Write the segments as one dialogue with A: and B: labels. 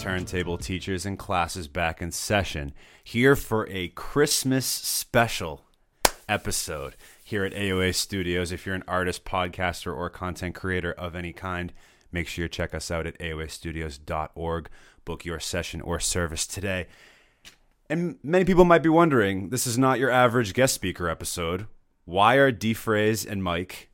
A: Turntable Teachers and Classes back in session, here for a Christmas special episode here at AOA Studios. If you're an artist, podcaster, or content creator of any kind, make sure you check us out at AOAstudios.org. Book your session or service today. And many people might be wondering this is not your average guest speaker episode. Why are Dephrase and Mike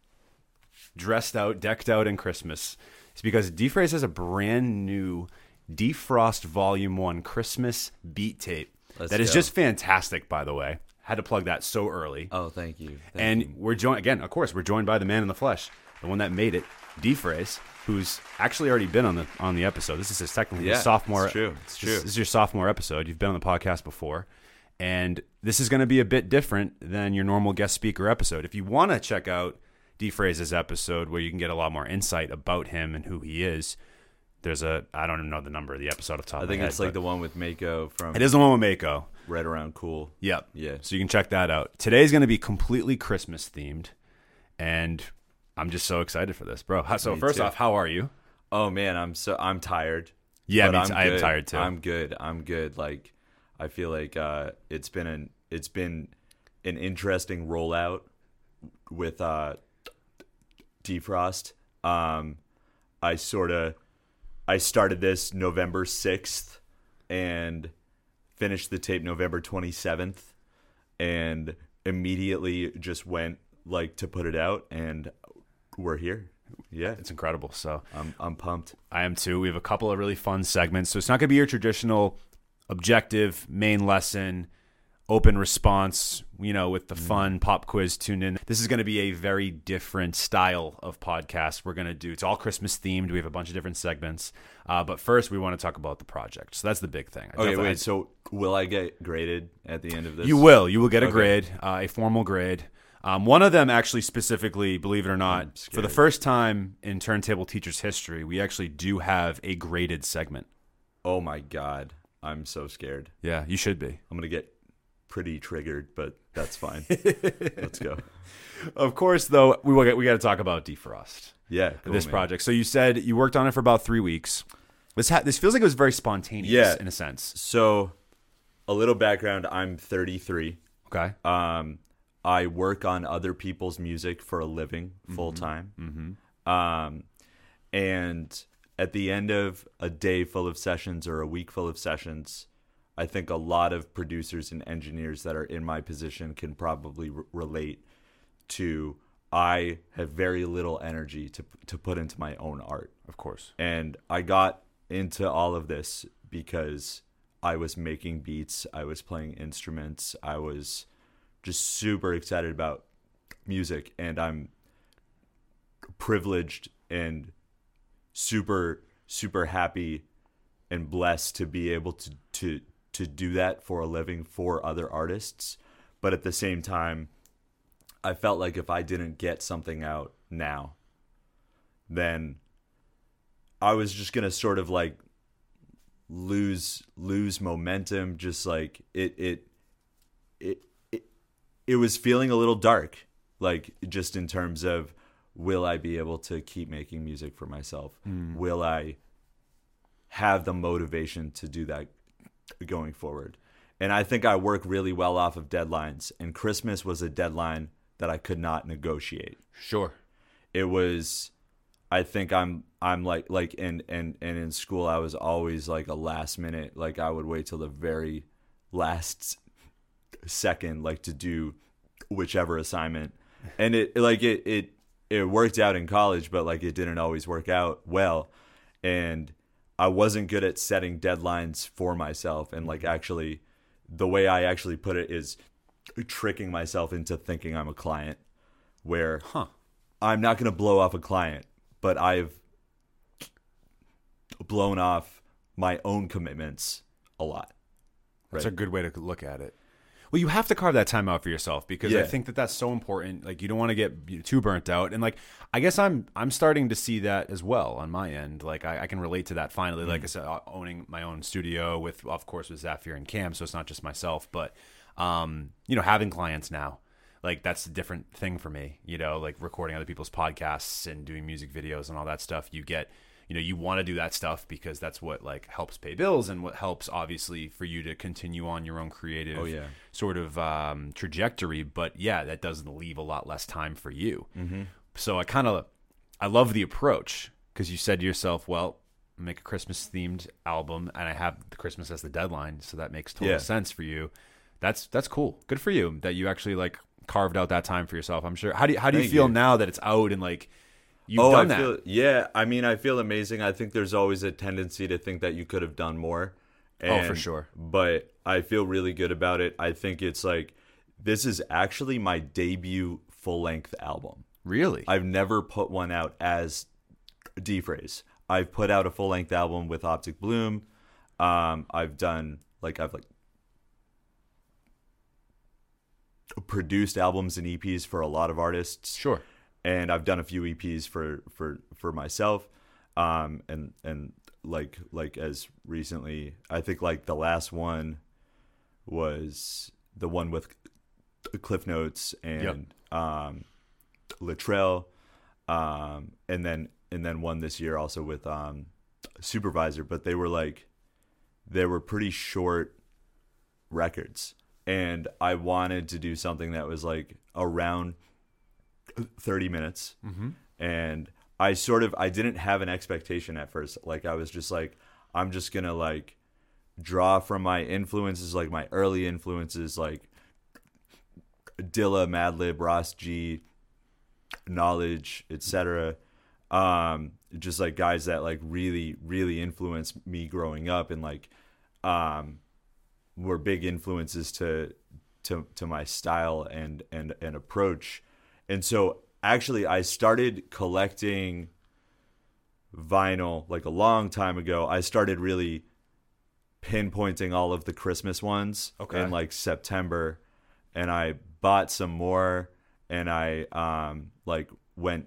A: dressed out, decked out in Christmas? It's because Dephrase has a brand new Dephrost Volume 1 Christmas beat tape
B: Let's
A: that is
B: go.
A: just fantastic, by the way. Had to plug that so early.
B: Oh, thank you. Thank
A: and
B: you.
A: we're joined, again, of course, we're joined by the man in the flesh, the one that made it, Dephrase, who's actually already been on the on the episode. This is his technically
B: Yeah,
A: sophomore.
B: it's true. It's
A: this-
B: true.
A: This is your sophomore episode. You've been on the podcast before. And this is going to be a bit different than your normal guest speaker episode. If you want to check out Dephrase's episode where you can get a lot more insight about him and who he is, there's a I don't even know the number of the episode off the top
B: I
A: of
B: think
A: head,
B: it's like the one with Mako from
A: it is the one with Mako.
B: Right Around Cool.
A: Yep.
B: Yeah.
A: So you can check that out. Today's going to be completely Christmas themed, and I'm just so excited for this, bro. So
B: Me
A: first
B: too.
A: off, how are you?
B: Oh man, I'm so I'm tired.
A: Yeah, me
B: I'm.
A: I am tired too.
B: I'm good. I'm good. Like I feel like uh, it's been an it's been an interesting rollout with uh, Dephrost. Um, I sort of I started this November sixth and finished the tape November twenty seventh, and immediately just went like to put it out, and we're here. Yeah,
A: It's incredible. So
B: I'm I'm pumped.
A: I am too. We have a couple of really fun segments. So it's not going to be your traditional objective main lesson, open response, you know, with the fun pop quiz tuned in. This is going to be a very different style of podcast we're going to do. It's all Christmas themed. We have a bunch of different segments. Uh, but first, we want to talk about the project. So that's the big thing. I
B: Okay, wait. So will I get graded at the end of this?
A: You will. You will get a
B: Okay.
A: grade, uh, a formal grade. Um, one of them actually specifically, believe it or not, for the first time in Turntable Teachers history, we actually do have a graded segment.
B: Oh my god, I'm so scared.
A: Yeah, you should be.
B: I'm gonna get pretty triggered, but that's fine. Let's go.
A: Of course, though, we will get, we got to talk about Dephrost,
B: Yeah, cool,
A: this
B: man.
A: project. So you said you worked on it for about three weeks. This ha- this feels like it was very spontaneous
B: Yeah.
A: in a sense.
B: So, a little background. I'm 33.
A: Okay.
B: Um, I work on other people's music for a living, full time. Mm-hmm. Um, and at the end of a day full of sessions or a week full of sessions, I think a lot of producers and engineers that are in my position can probably r- relate to. I have very little energy to to put into my own art.
A: Of course.
B: And I got into all of this because I was making beats, I was playing instruments, I was just super excited about music, and I'm privileged and super super happy and blessed to be able to to to do that for a living for other artists but at the same time I felt like if I didn't get something out now then I was just gonna sort of like lose lose momentum. Just like it it it it, it was feeling a little dark, like just in terms of will I be able to keep making music for myself? Hmm. Will I have the motivation to do that going forward? And I think I work really well off of deadlines, and Christmas was a deadline that I could not negotiate
A: Sure.
B: it was i think i'm i'm like like in and and in school i was always like a last minute like i would wait till the very last second like to do whichever assignment and it like it it it worked out in college but like it didn't always work out well and i wasn't good at setting deadlines for myself and like mm-hmm. actually the way i actually put it is tricking myself into thinking i'm a client where
A: Huh.
B: I'm not going to blow off a client, but I've blown off my own commitments a lot.
A: That's a good way to look at it. Well, you have to carve that time out for yourself because I think that that's so important. Like you don't want to get too burnt out, and like I guess I'm I'm starting to see that as well on my end. Like I, I can relate to that finally. Like I said, uh, owning my own studio with, of course, with Zafir and Cam, so it's not just myself, but um, you know, having clients now. Like that's a different thing for me, you know, like recording other people's podcasts and doing music videos and all that stuff. You get you know you want to do that stuff because that's what like helps pay bills and what helps obviously for you to continue on your own creative
B: Oh, yeah.
A: sort of um, trajectory but yeah that doesn't leave a lot less time for you mm-hmm. so i kind of i love the approach because you said to yourself well make a christmas themed album and i have the christmas as the deadline so that makes total
B: Yeah.
A: sense for you that's that's cool good for you that you actually like carved out that time for yourself i'm sure how do you how do you
B: Thank
A: feel
B: you.
A: now that it's out and like you've
B: oh,
A: done
B: I
A: that
B: feel yeah. I mean, I feel amazing. I think there's always a tendency to think that you could have done more.
A: Oh, for sure.
B: But I feel really good about it. I think it's like this is actually my debut full length album.
A: really
B: I've never put one out as Dephrase. I've put out a full length album with Optic Bloom. Um, I've done like I've like produced albums and EPs for a lot of artists
A: sure
B: and I've done a few EPs for for for myself, um, and and like like as recently, I think like the last one was the one with Cliff Notes and um, Latrell, um, and then and then one this year also with um, Supervisor, but they were like they were pretty short records, and I wanted to do something that was like around 30 minutes. And i sort of i didn't have an expectation at first. Like i was just like i'm just gonna like draw from my influences like my early influences like dilla madlib ross g knowledge etc um just like guys that like really really influenced me growing up and like um were big influences to to to my style and and and approach and so actually I started collecting vinyl like a long time ago. I started really pinpointing all of the Christmas ones
A: Okay.
B: in like September and I bought some more and I um like went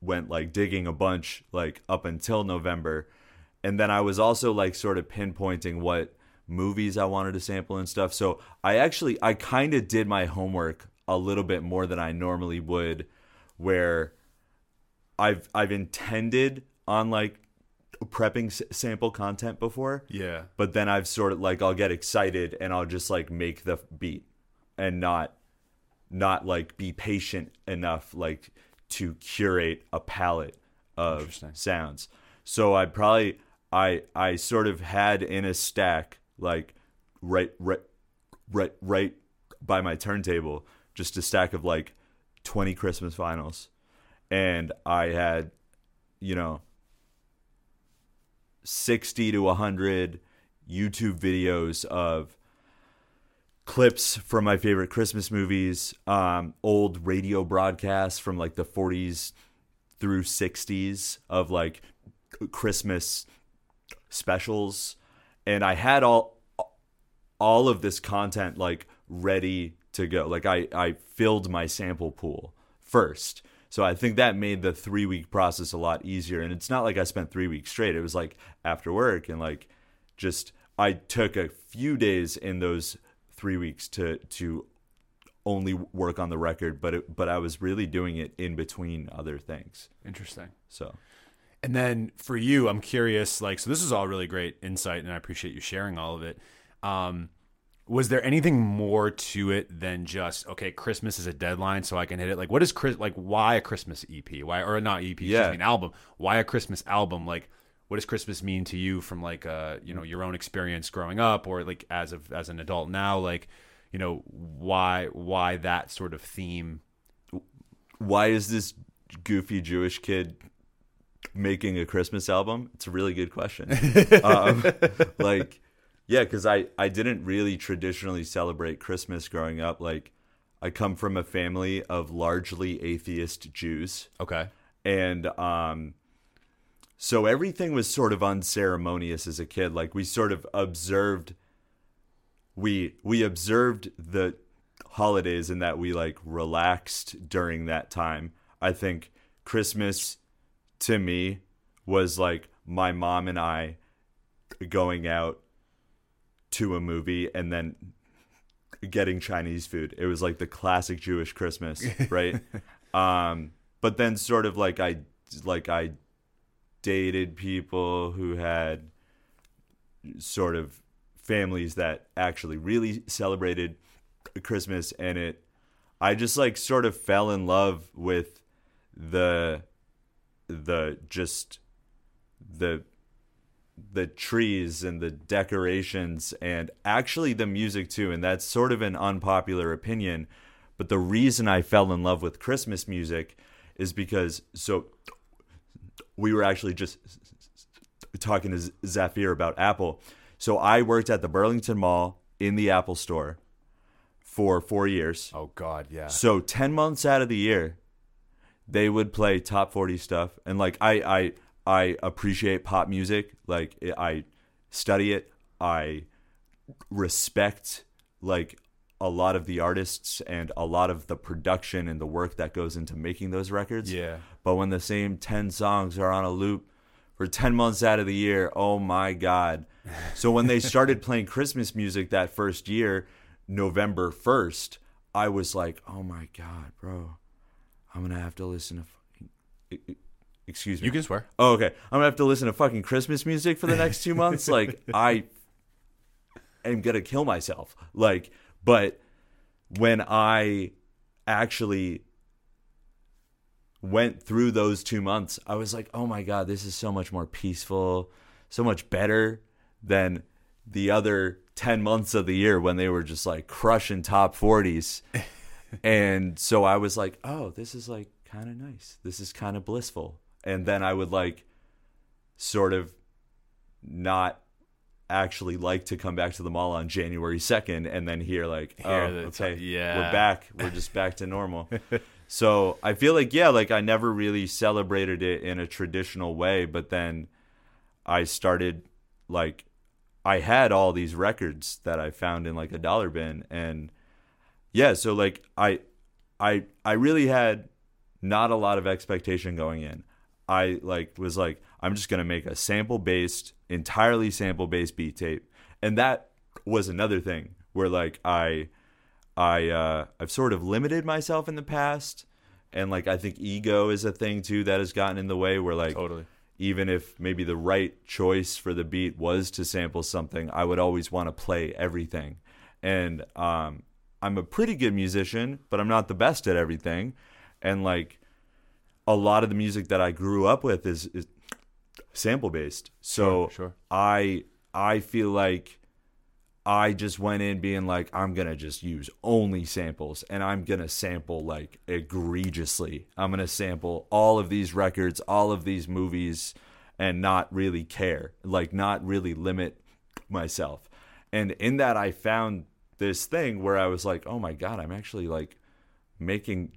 B: went like digging a bunch like up until November and then I was also like sort of pinpointing what movies I wanted to sample and stuff. So I actually I kind of did my homework a little bit more than I normally would where I've I've intended on like prepping s- sample content before
A: yeah
B: but then I've sort of like I'll get excited and I'll just like make the beat and not not like be patient enough like to curate a palette of sounds. So I probably I I sort of had in a stack like right right right right by my turntable just a stack of like 20 Christmas vinyls. And I had you know 60 to 100 YouTube videos of clips from my favorite Christmas movies, um, old radio broadcasts from like the 40s through 60s of like Christmas specials, and I had all all of this content like ready to go. Like I I filled my sample pool first. So I think that made the 3 week process a lot easier and it's not like I spent 3 weeks straight. It was like after work and like just I took a few days in those 3 weeks to to only work on the record, but it, but I was really doing it in between other things.
A: interesting
B: So
A: And then for you, I'm curious, like, so this is all really great insight, and I appreciate you sharing all of it. Um, was there anything more to it than just okay, Christmas is a deadline, so I can hit it? Like, what is Chris? Like, why a Christmas EP? Why or not EP?
B: Yeah.
A: me, an album? Why a Christmas album? Like, what does Christmas mean to you from like uh you know your own experience growing up, or like as of as an adult now? Like, you know, why why that sort of theme?
B: why is this goofy Jewish kid making a Christmas album? It's a really good question. um, like, yeah, because I I didn't really traditionally celebrate Christmas growing up. Like, I come from a family of largely atheist Jews,
A: Okay,
B: and um, so everything was sort of unceremonious as a kid. Like, we sort of observed. We we observed the holidays in that we like relaxed during that time. I think Christmas to me was like my mom and I going out to a movie and then getting Chinese food. It was like the classic Jewish Christmas, right? um but then sort of like I like I dated people who had sort of families that actually really celebrated Christmas and it I just like sort of fell in love with the the just the the trees and the decorations and actually the music too and that's sort of an unpopular opinion but the reason I fell in love with Christmas music is because so we were actually just talking to Zafir about Apple so I worked at the Burlington Mall in the Apple store for 4 years
A: Oh God, yeah.
B: so 10 months out of the year, they would play top 40 stuff. And like, I, I, I appreciate pop music. Like, I study it. I respect like a lot of the artists and a lot of the production and the work that goes into making those records.
A: Yeah.
B: But when the same 10 songs are on a loop for 10 months out of the year, oh my God. So when they started playing Christmas music that first year, November 1st, I was like, oh my God, bro, I'm going to have to listen to fucking. Excuse me.
A: You can swear.
B: Oh, okay. I'm gonna have to listen to fucking Christmas music for the next two months. Like I am gonna kill myself. Like, but when I actually went through those two months, I was like, oh my god, this is so much more peaceful, so much better than the other ten months of the year when they were just like crushing top forties. and so I was like, oh, this is like kind of nice. This is kind of blissful. And then I would like sort of not actually like to come back to the mall on January 2nd and then hear like oh okay
A: t- yeah.
B: we're back we're just back to normal so I feel like yeah like I never really celebrated it in a traditional way but then I started like I had all these records that I found in like a dollar bin and yeah so like I I I really had not a lot of expectation going in. I like was like I'm just going to make a sample based entirely sample based beat tape. And that was another thing where like I I uh I've sort of limited myself in the past and like I think ego is a thing too that has gotten in the way where like
A: Totally.
B: even if maybe the right choice for the beat was to sample something, I would always want to play everything. And um, I'm a pretty good musician, but I'm not the best at everything. And like a lot of the music that I grew up with is, is sample based. So
A: Sure, sure.
B: I I feel like I just went in being like I'm gonna just use only samples and I'm gonna sample like egregiously. I'm gonna sample all of these records, all of these movies, and not really care, like not really limit myself. And in that, I found this thing where I was like, oh my god, I'm actually like making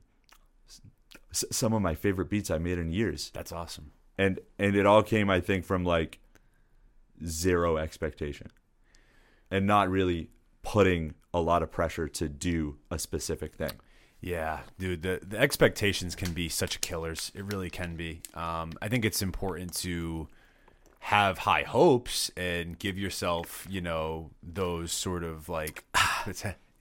B: s- some of my favorite beats I made in years
A: That's awesome.
B: and and it all came i think from like zero expectation and not really putting a lot of pressure to do a specific thing
A: Yeah, dude, the the expectations can be such killers. It really can be. Um, I think it's important to have high hopes and give yourself, you know, those sort of like.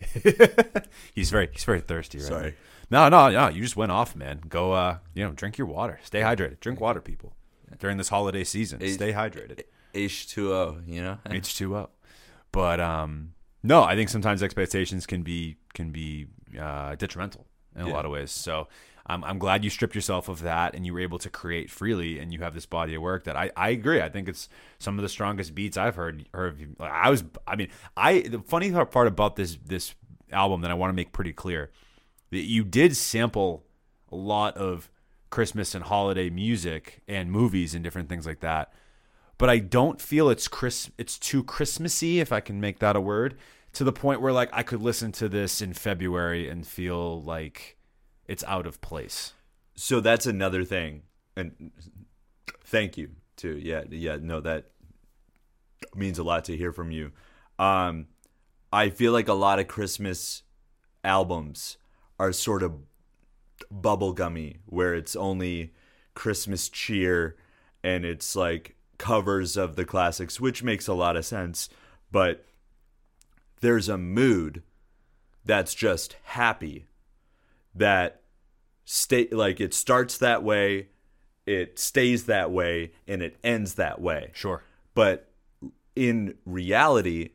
A: he's very he's very thirsty right
B: Sorry.
A: now. No, no, no. You just went off, man. Go, uh, you know, drink your water. Stay hydrated. Drink water, people. During this holiday season,
C: It-
A: stay hydrated.
C: H2O, you know?
A: H2O. But um no, I think sometimes expectations can be can be uh, detrimental in a lot of ways. So I'm I'm glad you stripped yourself of that and you were able to create freely and you have this body of work that I, I agree. I think it's some of the strongest beats I've heard heard of you. Like, I was I mean, I the funny part about this this album that I want to make pretty clear that you did sample a lot of Christmas and holiday music and movies and different things like that but I don't feel it's Chris it's too Christmassy if I can make that a word to the point where like I could listen to this in February and feel like it's out of place.
B: so that's another thing and thank you too yeah yeah no that means a lot to hear from you um i feel like a lot of christmas albums are sort of bubblegummy where it's only christmas cheer and it's like covers of the classics which makes a lot of sense but there's a mood that's just happy that state like it starts that way it stays that way and it ends that way.
A: Sure.
B: But in reality,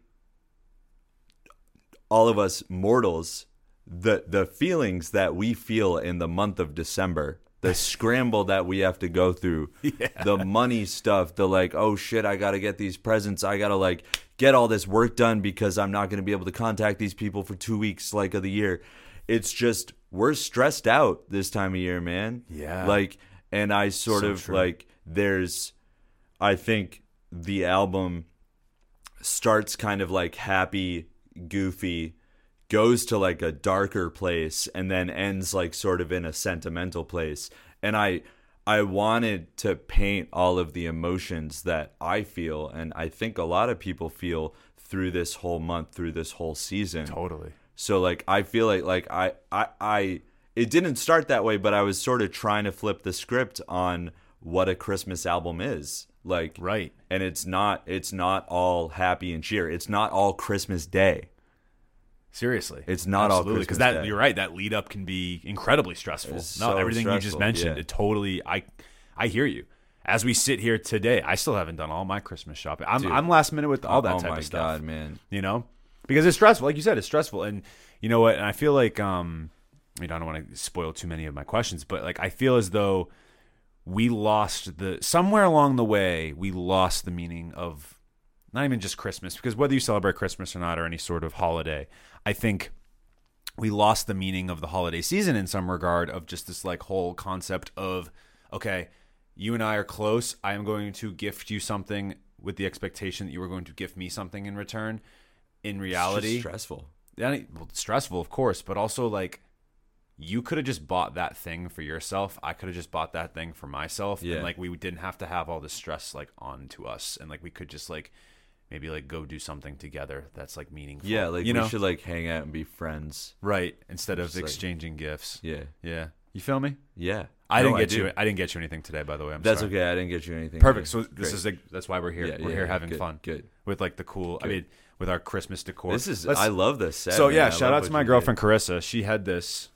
B: all of us mortals, the the feelings that we feel in the month of December, the scramble that we have to go through, the money stuff, the like, oh shit, I gotta get these presents, I gotta like get all this work done because I'm not gonna be able to contact these people for two weeks like of the year. It's just we're stressed out this time of year, man.
A: Yeah.
B: Like and I sort
A: So
B: of
A: true.
B: like there's I think the album starts kind of like happy, goofy, goes to like a darker place and then ends like sort of in a sentimental place. And I I wanted to paint all of the emotions that I feel and I think a lot of people feel through this whole month, through this whole season.
A: Totally.
B: So like I feel like like I I I it didn't start that way, but I was sort of trying to flip the script on what a Christmas album is. Like
A: Right.
B: and it's not it's not all happy and cheer. It's not all Christmas Day.
A: Seriously,
B: It's not all
A: because that
B: Day.
A: you're right. That lead up can be incredibly stressful.
B: It's
A: no,
B: so
A: everything you just mentioned,
B: yeah.
A: it totally. I I hear you. As we sit here today, I still haven't done all my Christmas shopping. I'm
B: Dude.
A: I'm last minute with all that
B: oh
A: type of stuff.
B: god, man.
A: You know, because it's stressful. Like you said, it's stressful, and you know what? And I feel like um, you know, I don't want to spoil too many of my questions, but like I feel as though we lost the somewhere along the way we lost the meaning of not even just Christmas because whether you celebrate Christmas or not or any sort of holiday, I think we lost the meaning of the holiday season in some regard of just this like whole concept of okay, you and I are close. I am going to gift you something with the expectation that you are going to gift me something in return. In reality,
B: stressful.
A: yeah, well, stressful, of course, but also like you could have just bought that thing for yourself. I could have just bought that thing for myself,
B: Yeah.
A: and like we didn't have to have all this stress like on to us, and like we could just like maybe like go do something together that's like meaningful.
B: Yeah, like
A: you
B: we
A: know,
B: should like hang out and be friends.
A: right? Instead of
B: Just, like-
A: exchanging gifts.
B: Yeah.
A: Yeah, you feel me?
B: Yeah.
A: I
B: No,
A: didn't get
B: do.
A: you. I didn't get you anything today, by the way. I'm
B: That's
A: sorry.
B: okay. I didn't get you anything.
A: Perfect.
B: either.
A: So this
B: Great.
A: is like that's why we're here.
B: Yeah,
A: we're
B: yeah,
A: here having
B: good,
A: fun
B: Good.
A: with like the cool. I mean, with our Christmas decor.
B: This is
A: Let's-
B: I love this set.
A: so
B: man.
A: yeah,
B: I
A: shout out to my
B: you did.
A: girlfriend Carissa. She had this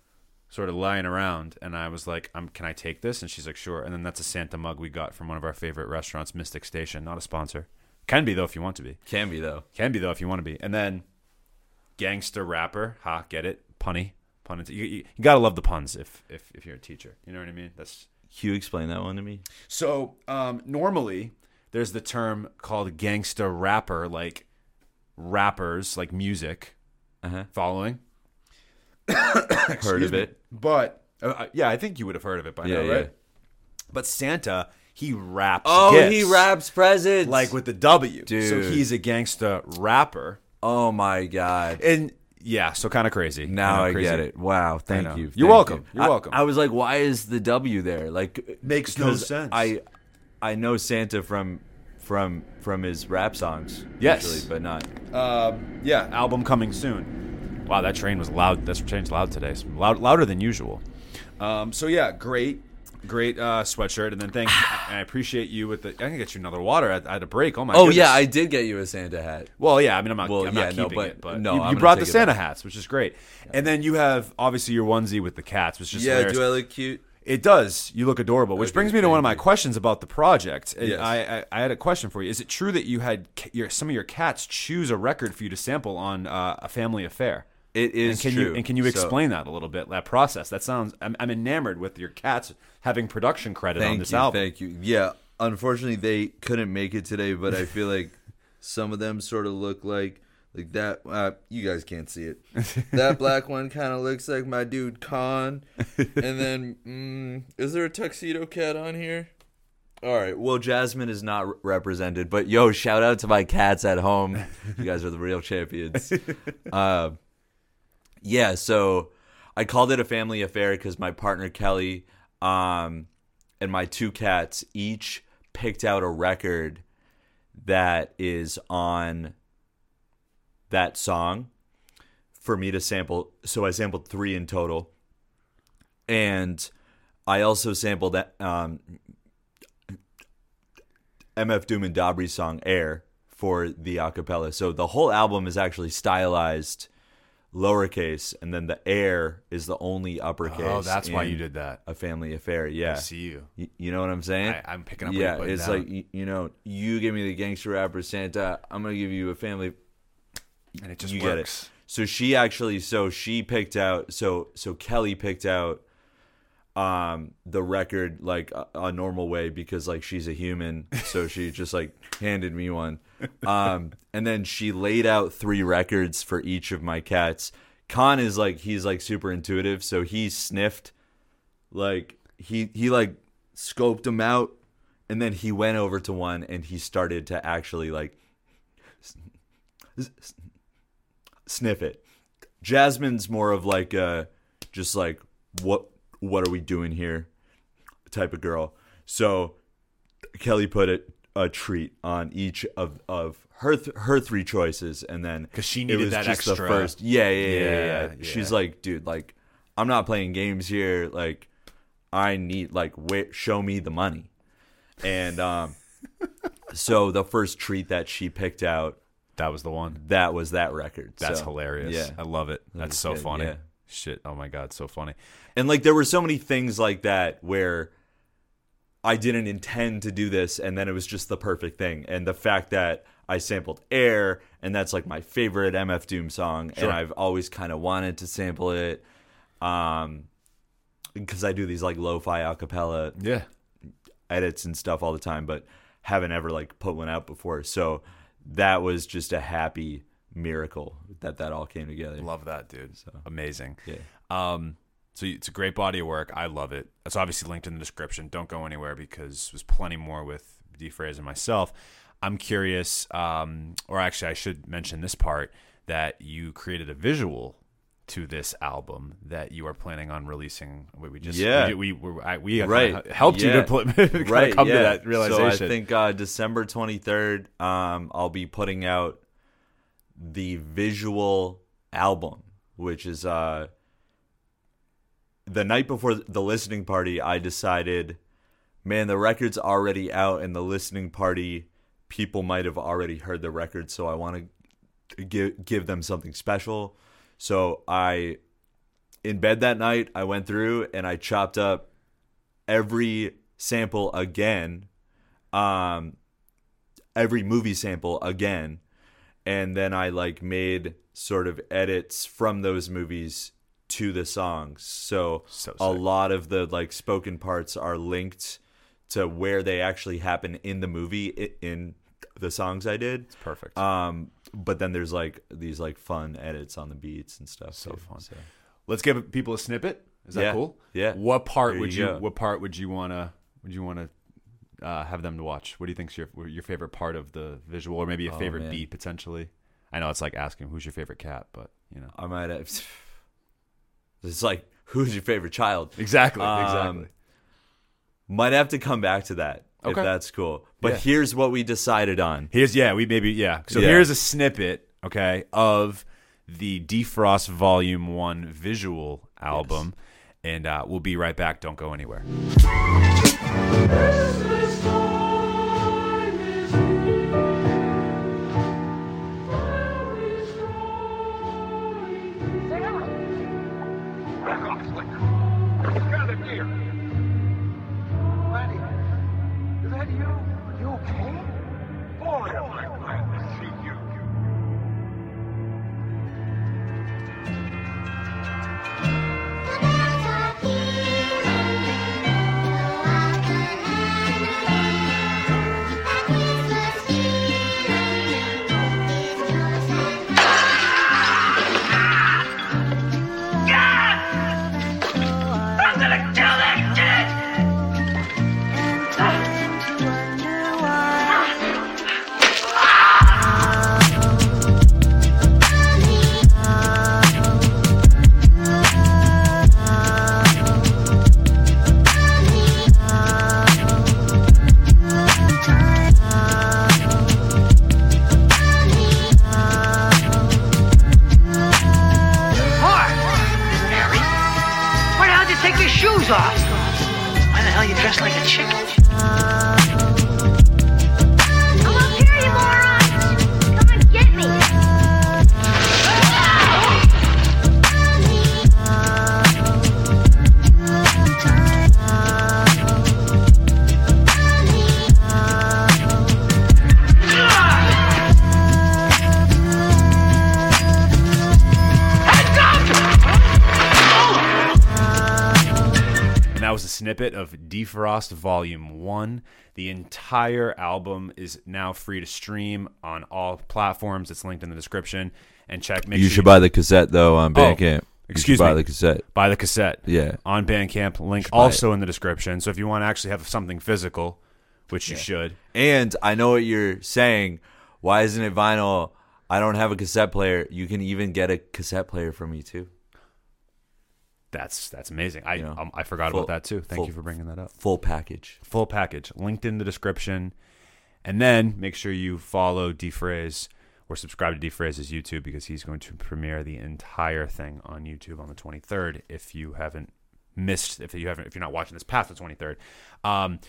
A: sort of lying around, and I was like, um, "Can I take this?" And she's like, "Sure." And then that's a Santa mug we got from one of our favorite restaurants, Mystic Station. Not a sponsor. Can be though if you want to be.
B: Can be though.
A: Can be though if you want to be. And then gangster rapper. Ha, get it? Punny. Pun. You, you, you gotta love the puns if if if you're a teacher. You know what I mean? That's
B: Hugh, explain that one to me.
A: so um, normally there's the term called gangsta rapper, like rappers, like music.
B: Uh-huh.
A: Following.
B: Heard of
A: me.
B: it?
A: But uh, yeah, I think you would have heard of it by
B: Yeah,
A: now,
B: yeah.
A: right? But Santa, he raps.
B: Oh,
A: gifts,
B: he raps presents.
A: like with the W.
B: Dude.
A: So he's a gangsta rapper,
B: Oh my god.
A: and yeah, so kind of crazy.
B: Now I
A: crazy.
B: get it. Wow, thank you.
A: You're welcome.
B: you.
A: You're welcome.
B: I, was like, why is the W there? Like
A: Makes no sense.
B: I I know Santa from from from his rap songs.
A: Yes.
B: usually, but not.
A: Um, yeah, album coming soon. Wow, that train was loud. That train's loud today. Loud, louder than usual. Um, so yeah, great, great uh, sweatshirt, and then thank. I appreciate you with the. I can get you another water. I, had a break. Oh my.
B: Oh
A: goodness.
B: yeah, I did get you a Santa hat.
A: Well, yeah. I mean, I'm not.
B: Well,
A: I'm
B: yeah,
A: not
B: no, but-
A: it, but
B: no,
A: you, you brought the Santa
B: back.
A: hats, which is great. And then you have obviously your onesie with the cats, which is yeah. hilarious.
B: Do I look cute?
A: It does. You look adorable. Which
B: Okay,
A: brings me to one of my questions about the project.
B: Yes.
A: I, I, I had a question for you. Is it true that you had your, some of your cats choose a record for you to sample on uh, a family affair?
B: It is
A: and can
B: true.
A: you and can you
B: So-
A: explain that a little bit? That process. That sounds. I'm, I'm enamored with your cats having production credit on this
B: you,
A: album.
B: Thank you. Yeah, unfortunately they couldn't make it today, but I feel like some of them sort of look like like that. Uh, you guys can't see it. that black one kind of looks like my dude Khan, and then mm, is there a tuxedo cat on here? All right. Well, Jasmine is not re- represented, but yo, shout out to my cats at home. You guys are the real champions. Uh, yeah. So I called it a family affair because my partner Kelly, um, and my two cats each picked out a record that is on that song for me to sample. So I sampled three in total, and I also sampled um, MF Doom and Dabrye's song "Air" for the acapella. So the whole album is actually stylized lowercase, and then the air is the only uppercase.
A: Oh, that's why you did that.
B: a family affair. Yeah,
A: I see you.
B: Y- you know what I'm saying?
A: I, I'm picking up.
B: yeah, it's
A: down.
B: like y- you know, you give me the gangster rapper Santa, I'm gonna give you a family.
A: and it just
B: you get it.
A: works.
B: So she actually, so she picked out, so so Kelly picked out, um, the record like a, a normal way because like she's a human, so she just like handed me one, um, and then she laid out three records for each of my cats. Khan is like he's like super intuitive, so he sniffed, like he he like scoped them out, and then he went over to one and he started to actually like sniff it. Jasmine's more of like uh just like what what are we doing here type of girl. So Kelly put a, a treat on each of of her th- her three choices, and then
A: because she
B: it
A: needed
B: was
A: that
B: just
A: extra-
B: the first. Yeah, yeah, yeah, yeah,
A: Yeah,
B: yeah. She's like, dude, like I'm not playing games here. Like I need like wait, show me the money, and um. So the first treat that she picked out
A: That was the one.
B: that was that record.
A: That's
B: So,
A: hilarious.
B: Yeah.
A: I love it. That's so
B: good,
A: funny. Shit. Oh my god, so funny.
B: And like there were so many things like that where I didn't intend to do this and then it was just the perfect thing. And the fact that I sampled Air and that's like my favorite MF Doom song
A: Sure.
B: and I've always kind of wanted to sample it um because I do these like lo-fi acapella
A: Yeah.
B: edits and stuff all the time, but haven't ever like put one out before. So that was just a happy miracle that that all came together.
A: Love that, dude. So Amazing.
B: Yeah.
A: Um, so it's a great body of work. I love it. It's obviously linked in the description. Don't go anywhere because there's plenty more with D and myself. I'm curious, um, or actually, I should mention this part that you created a visual to this album that you are planning on releasing. We, we just
B: Yeah.
A: we we, we, I, we
B: Right.
A: helped you
B: Yeah.
A: to pl- kinda
B: right
A: come
B: yeah.
A: to that realization.
B: so i think uh, december 23rd um, i'll be putting out the visual album which is uh, the night before the listening party i decided man the record's already out and the listening party people might have already heard the record so i want to give give them something special. So i in bed that night i went through and i chopped up every sample again um every movie sample again and then i like made sort of edits from those movies to the songs so,
A: So
B: a lot of the like spoken parts are linked to where they actually happen in the movie in the songs i did
A: perfect.
B: um but then there's like these like fun edits on the beats and stuff
A: So
B: too,
A: fun.
B: so.
A: Let's give people a snippet. Is that
B: Yeah.
A: cool?
B: Yeah.
A: What part
B: There
A: would
B: you
A: you. What part would you wanna Would you wanna uh, have them to watch? What do you think's your your favorite part of the visual, or maybe a
B: Oh,
A: favorite
B: man.
A: beat potentially? I know it's like asking who's your favorite cat, but you know
B: I might have. It's like, who's your favorite child?
A: exactly,
B: Um,
A: exactly.
B: Might have to come back to that if that's cool. But
A: Yeah.
B: here's what we decided on.
A: Here's yeah, we maybe yeah. So
B: Yeah.
A: here's a snippet, okay, of the Dephrost Volume One visual album, and uh, we'll be right back. Don't go anywhere.
D: your shoes off. Why the hell you dressed like a
E: chicken?
A: Snippet of Dephrost Volume 1. The entire album is now free to stream on all platforms. It's linked in the description. And check. Make
B: you
A: sure
B: should buy the cassette though on oh, Bandcamp. You
A: excuse
B: should buy the cassette.
A: buy the cassette.
B: Yeah.
A: On Bandcamp. Link also in the description. So if you want to actually have something physical, which you should.
B: And I know what you're saying. Why isn't it vinyl? I don't have a cassette player. You can even get a cassette player from me too.
A: That's that's amazing. I
B: You know,
A: um, I forgot
B: full-
A: about that too. Thank
B: full-
A: you for bringing that up.
B: Full package.
A: full package linked in the description and then make sure you follow dephrase or subscribe to dephrase's youtube because he's going to premiere the entire thing on youtube on the 23rd if you haven't missed if you haven't if you're not watching this past the 23rd um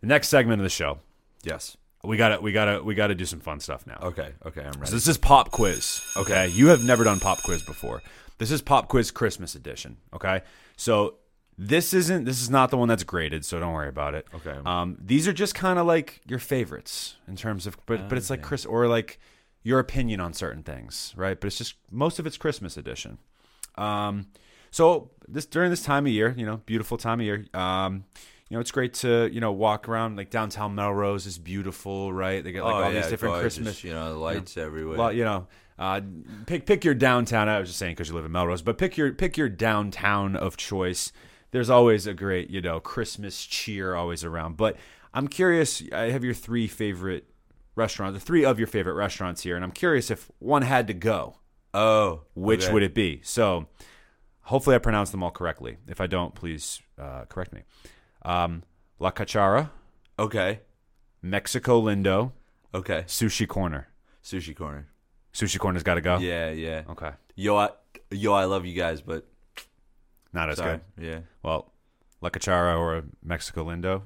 A: the next segment of the show
F: Yes.
A: we gotta we gotta we gotta do some fun stuff now
F: Okay. Okay. I'm ready.
A: so this is pop quiz. Okay. You have never done pop quiz before. This is pop quiz Christmas edition. Okay. So this isn't this is not the one that's graded, so don't worry about it.
F: Okay.
A: Um, these are just kind of like your favorites in terms of, but but it's like Chris or like your opinion on certain things, right? But it's just most of it's Christmas edition. Um, so this during this time of year, you know, beautiful time of year. Um, you know, it's great to you know walk around like downtown Melrose is beautiful, right? They got like
B: oh,
A: all these different
B: gorgeous,
A: Christmas
B: You know, lights everywhere.
A: well, you know, uh, pick pick your downtown. I was just saying because you live in Melrose, but pick your pick your downtown of choice. There's always a great, you know, Christmas cheer always around. But I'm curious. I have your three favorite restaurants, the three of your favorite restaurants here, and I'm curious if one had to go,
B: oh,
A: which
B: okay.
A: would it be? So, hopefully, I pronounced them all correctly. If I don't, please uh, correct me. Um, La Cachara,
B: Okay.
A: Mexico Lindo,
B: Okay.
A: Sushi Corner.
B: Sushi corner.
A: Sushi Corner's got to go.
B: Yeah, yeah.
A: Okay.
B: Yo, I, yo, I love you guys, but
A: Not as
B: sorry.
A: good.
B: Yeah.
A: Well, La Cachara or Mexico Lindo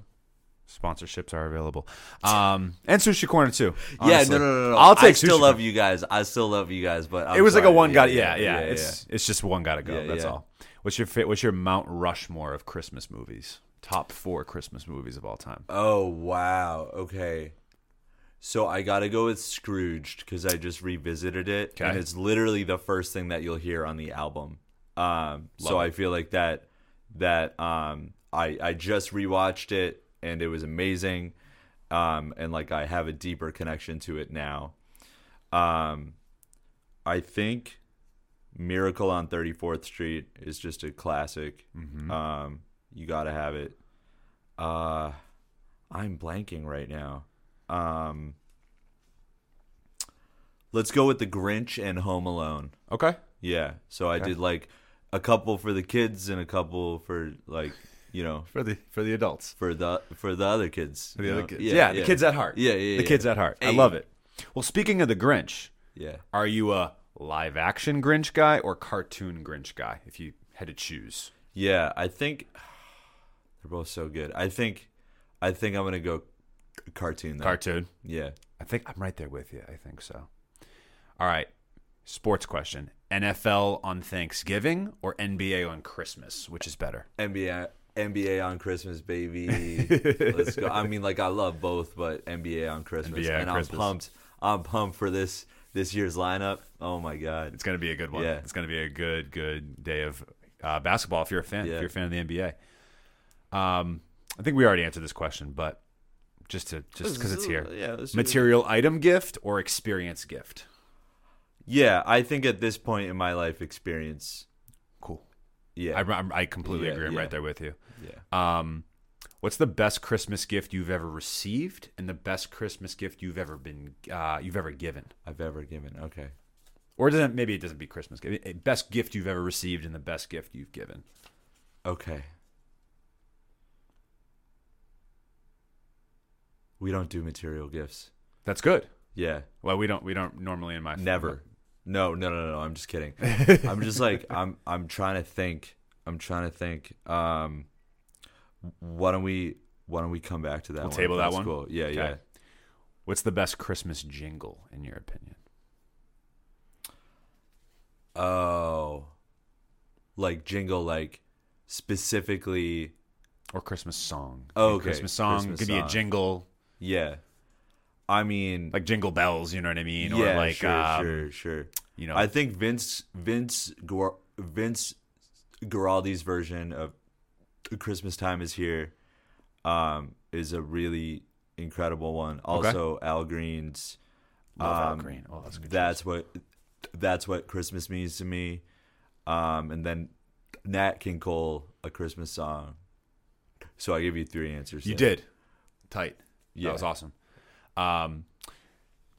A: sponsorships are available. Um, and Sushi Corner too.
B: Yeah, no, no, no, no.
A: I'll take
B: I still love
A: Corner.
B: you guys. I still love you guys, but I'm
A: it was like a
B: sorry.
A: one got yeah, yeah,
B: yeah,
A: It's it's just one got to go.
B: Yeah,
A: That's
B: yeah.
A: all. What's your fa- what's your Mount Rushmore of Christmas movies? Top four Christmas movies of all time.
B: Oh wow. Okay. So I got to go with Scrooged because I just revisited it, and it's literally the first thing that you'll hear on the album. Um, so
A: Love
B: I feel like that that um, I I just rewatched it and it was amazing, um, and like I have a deeper connection to it now. Um, I think Miracle on 34th Street is just a classic.
A: Mm-hmm.
B: Um, you got to have it. Uh, I'm blanking right now. Um, let's go with the Grinch and Home Alone.
A: Okay.
B: Yeah. So I did like a couple for the kids and a couple for like you know
A: For the for the adults.
B: for the for the other kids.
A: For the
B: you
A: other
B: know?
A: kids. Yeah, the kids at heart.
B: Yeah, yeah,
A: The
B: yeah.
A: kids at heart. I
B: Hey.
A: love it. Well, speaking of the Grinch,
B: Yeah.
A: are you a live action Grinch guy or cartoon Grinch guy? If you had to choose.
B: Yeah, I think they're both so good. I think I think I'm gonna go cartoon. Though.
A: Cartoon.
B: Yeah.
A: I think I'm right there with you. I think so. All right. Sports question. NFL on Thanksgiving or NBA on Christmas? Which is better?
B: NBA NBA on Christmas, baby. Let's go. I mean, like I love both, but NBA on Christmas,
A: NBA on
B: and
A: Christmas.
B: I'm pumped. I'm pumped for this this year's lineup. Oh my god.
A: It's going to be a good one.
B: Yeah.
A: It's going to be a good, good day of uh, basketball if you're a fan. If you're a fan of the NBA. Um, I think we already answered this question, but just to just because it's here.
B: Yeah.
A: Material item gift or experience gift?
B: Yeah, I think at this point in my life experience.
A: Cool.
B: Yeah.
A: I, I'm- I completely
B: Yeah,
A: agree. I'm
B: yeah.
A: right there with you.
B: yeah.
A: Um, what's the best Christmas gift you've ever received, and the best Christmas gift you've ever been uh, you've ever given?
B: I've ever given. Okay.
A: Or doesn't maybe it doesn't be Christmas gift. eh, Best gift you've ever received, and the best gift you've given.
B: Okay. We don't do material gifts.
A: That's good.
B: Yeah.
A: Well, we don't we don't normally in my
B: Never. No, no, no, no, no. I'm just kidding. I'm just like I'm I'm trying to think. I'm trying to think. Um why don't we why don't we come back to that
A: We'll
B: one?
A: table that
B: that's
A: one?
B: Cool. Yeah,
A: Okay.
B: yeah.
A: What's the best Christmas jingle in your opinion?
B: Oh. Like jingle like specifically
A: Or Christmas song?
B: Oh, okay.
A: Christmas song
B: Christmas
A: could be a jingle,
B: yeah. I mean
A: like Jingle Bells. You know what I mean?
B: yeah,
A: or like
B: sure,
A: um,
B: sure, sure.
A: you know,
B: I think Vince Vince Guar- Vince Guaraldi's version of Christmas time is here um, is a really incredible one. Also, Al Green's
A: Love Al
B: um,
A: Green. Oh, that's good.
B: That's what that's what Christmas means to me. Um, and then Nat King Cole, a Christmas song. So I give you three answers.
A: You
B: there.
A: did. Tight.
B: Yeah.
A: That was awesome. Um,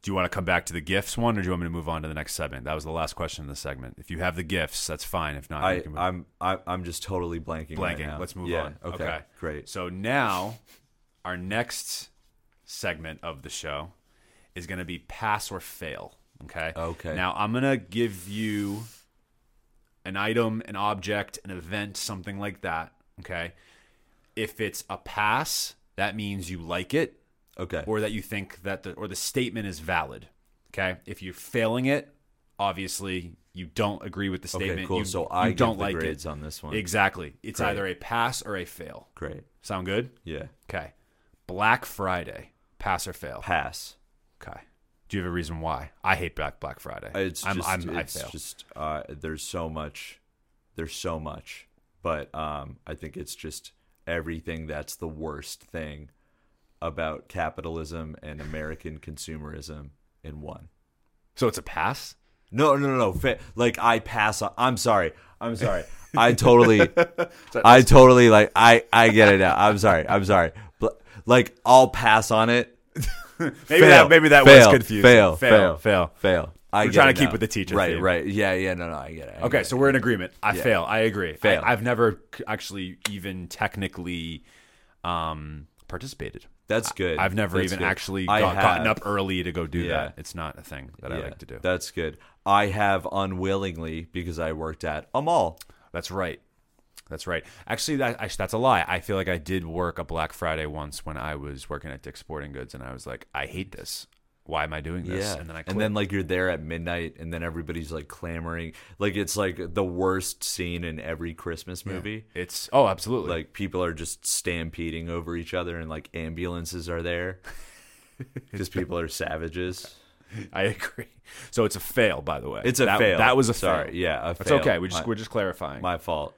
A: do you want to come back to the gifts one, or do you want me to move on to the next segment? That was the last question in the segment. If you have the gifts, that's fine. If not,
B: I, I'm I, I'm just totally blanking. right
A: blanking.
B: now.
A: Let's move
B: yeah,
A: on.
B: Okay, great.
A: So now, our next segment of the show is going to be pass or fail. Okay.
B: Okay.
A: Now I'm going to give you an item, an object, an event, something like that. Okay. If it's a pass, that means you like it
B: Okay.
A: or that you think that the or the statement is valid. Okay. If you're failing it, obviously you don't agree with the statement.
B: okay, cool.
A: You,
B: so I
A: you don't
B: the
A: like
B: grades
A: it.
B: on this one.
A: Exactly. It's
B: Great.
A: either a pass or a fail.
B: Great.
A: Sound good?
B: Yeah.
A: Okay. Black Friday, pass or fail?
B: Pass.
A: Okay. Do you have a reason why? I hate Black Black Friday.
B: It's
A: I'm,
B: just
A: I'm, I
B: it's
A: fail.
B: just uh, there's so much there's so much but um, I think it's just everything that's the worst thing about capitalism and American consumerism in one.
A: so it's a pass.
B: No, no, no, no. Fa- like I pass on. I'm sorry. I'm sorry. I totally, I totally like. I I get it now. I'm sorry. I'm sorry. But like I'll pass on it.
A: Maybe
B: Fail.
A: that maybe that
B: Fail.
A: was confusing.
B: Fail.
A: fail,
B: Fail.
A: fail.
B: Fail. I
A: We're trying to keep with the teacher
B: Right.
A: theme.
B: Right. Yeah. Yeah. No. No. I get it. I
A: Okay,
B: get
A: so
B: it.
A: we're in agreement. I
B: Yeah.
A: fail. I agree.
B: Fail.
A: I, I've never actually even technically um, participated.
B: That's good.
A: I've never
B: That's
A: even
B: good.
A: actually
B: I
A: got, gotten up early to go do
B: Yeah.
A: that. It's not a thing that I like to do.
B: That's good. I have unwillingly because I worked at a mall.
A: That's right. That's right. Actually, that actually, that's a lie. I feel like I did work a Black Friday once when I was working at Dick's Sporting Goods, and I was like, I hate this. Why am I doing this?
B: Yeah.
A: And then I quit.
B: and then like you're there at midnight and then everybody's like clamoring. Like it's like the worst scene in every Christmas movie.
A: it's oh, absolutely.
B: Like people are just stampeding over each other and like ambulances are there. Because people are savages.
A: I agree. So it's a fail, by the way.
B: It's a
A: that,
B: fail.
A: That was a
B: Sorry.
A: fail.
B: Yeah, fail.
A: okay. We just
B: My-
A: we're just clarifying.
B: My fault.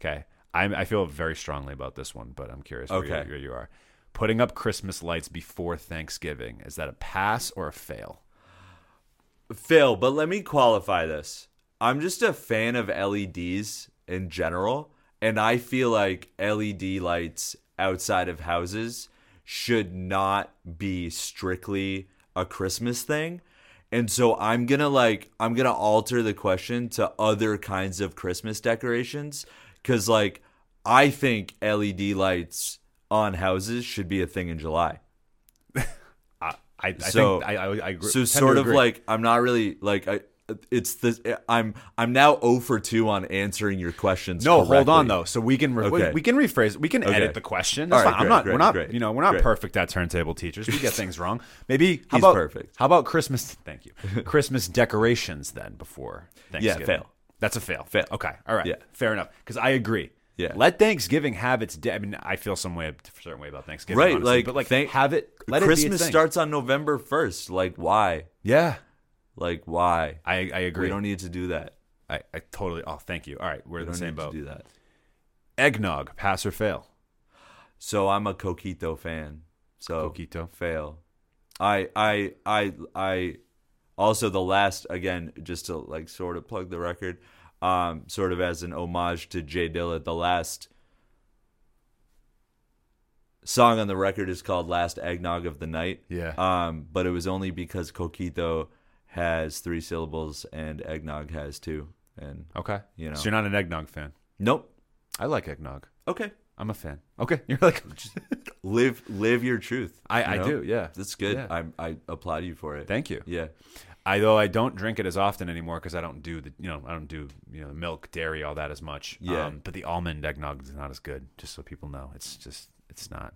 A: okay. I I feel very strongly about this one, but I'm curious where, you, where you are. Putting up Christmas lights before Thanksgiving is that a pass or a fail?
B: Phil, but let me qualify this. I'm just a fan of LEDs in general, and I feel like LED lights outside of houses should not be strictly a Christmas thing. And so I'm going to like I'm going to alter the question to other kinds of Christmas decorations cuz like I think LED lights on houses should be a thing in July.
A: I I,
B: So-
A: think I, I, I agree.
B: So sort of
A: agree.
B: like I'm not really like I it's the I'm I'm now 0 for 2 on answering your questions.
A: No, hold on though. So we can re-
B: Okay.
A: we can rephrase. We can
B: Okay.
A: edit the question. That's
B: right,
A: fine. I'm not.
B: great,
A: we're not.
B: great,
A: you know, we're not
B: great.
A: perfect at turntable teachers. We get things wrong. Maybe how
B: He's
A: about
B: perfect.
A: How about Christmas? Thank you. Christmas decorations then before Thanksgiving.
B: Yeah, fail.
A: That's a fail.
B: Fail.
A: Okay. All right.
B: Yeah.
A: Fair enough. Because I agree.
B: Yeah.
A: Let Thanksgiving have its day. I mean, I feel some way, a certain way about Thanksgiving,
B: Right,
A: honestly,
B: like
A: but like
B: thank-
A: have it. Let it be
B: Christmas
A: thing.
B: starts on November 1st. Like why?
A: Yeah.
B: Like why?
A: I I agree.
B: We don't need to do that.
A: I, I totally. Oh, thank you. All right, we're
B: We
A: in the
B: don't
A: same
B: need
A: boat.
B: to do that.
A: Eggnog, pass or fail?
B: So I'm a Coquito fan. So
A: Coquito.
B: fail. I I I I also the last again just to like sort of plug the record, um, sort of as an homage to Jay Dilla. The last song on the record is called "Last Eggnog of the Night."
A: Yeah.
B: Um, but it was only because Coquito has three syllables and eggnog has two. And
A: Okay.
B: You know.
A: So you're not an eggnog fan.
B: nope.
A: I like eggnog.
B: Okay.
A: I'm a fan. Okay. You're like,
B: Live live your truth.
A: I,
B: you
A: I do. Yeah.
B: That's good.
A: Yeah.
B: I I applaud you for it.
A: Thank you.
B: Yeah.
A: I though I don't drink it as often anymore because I don't do the you know I don't do you know milk, dairy, all that as much.
B: Yeah.
A: Um, but the almond eggnog is not as good. Just so people know, it's just it's not.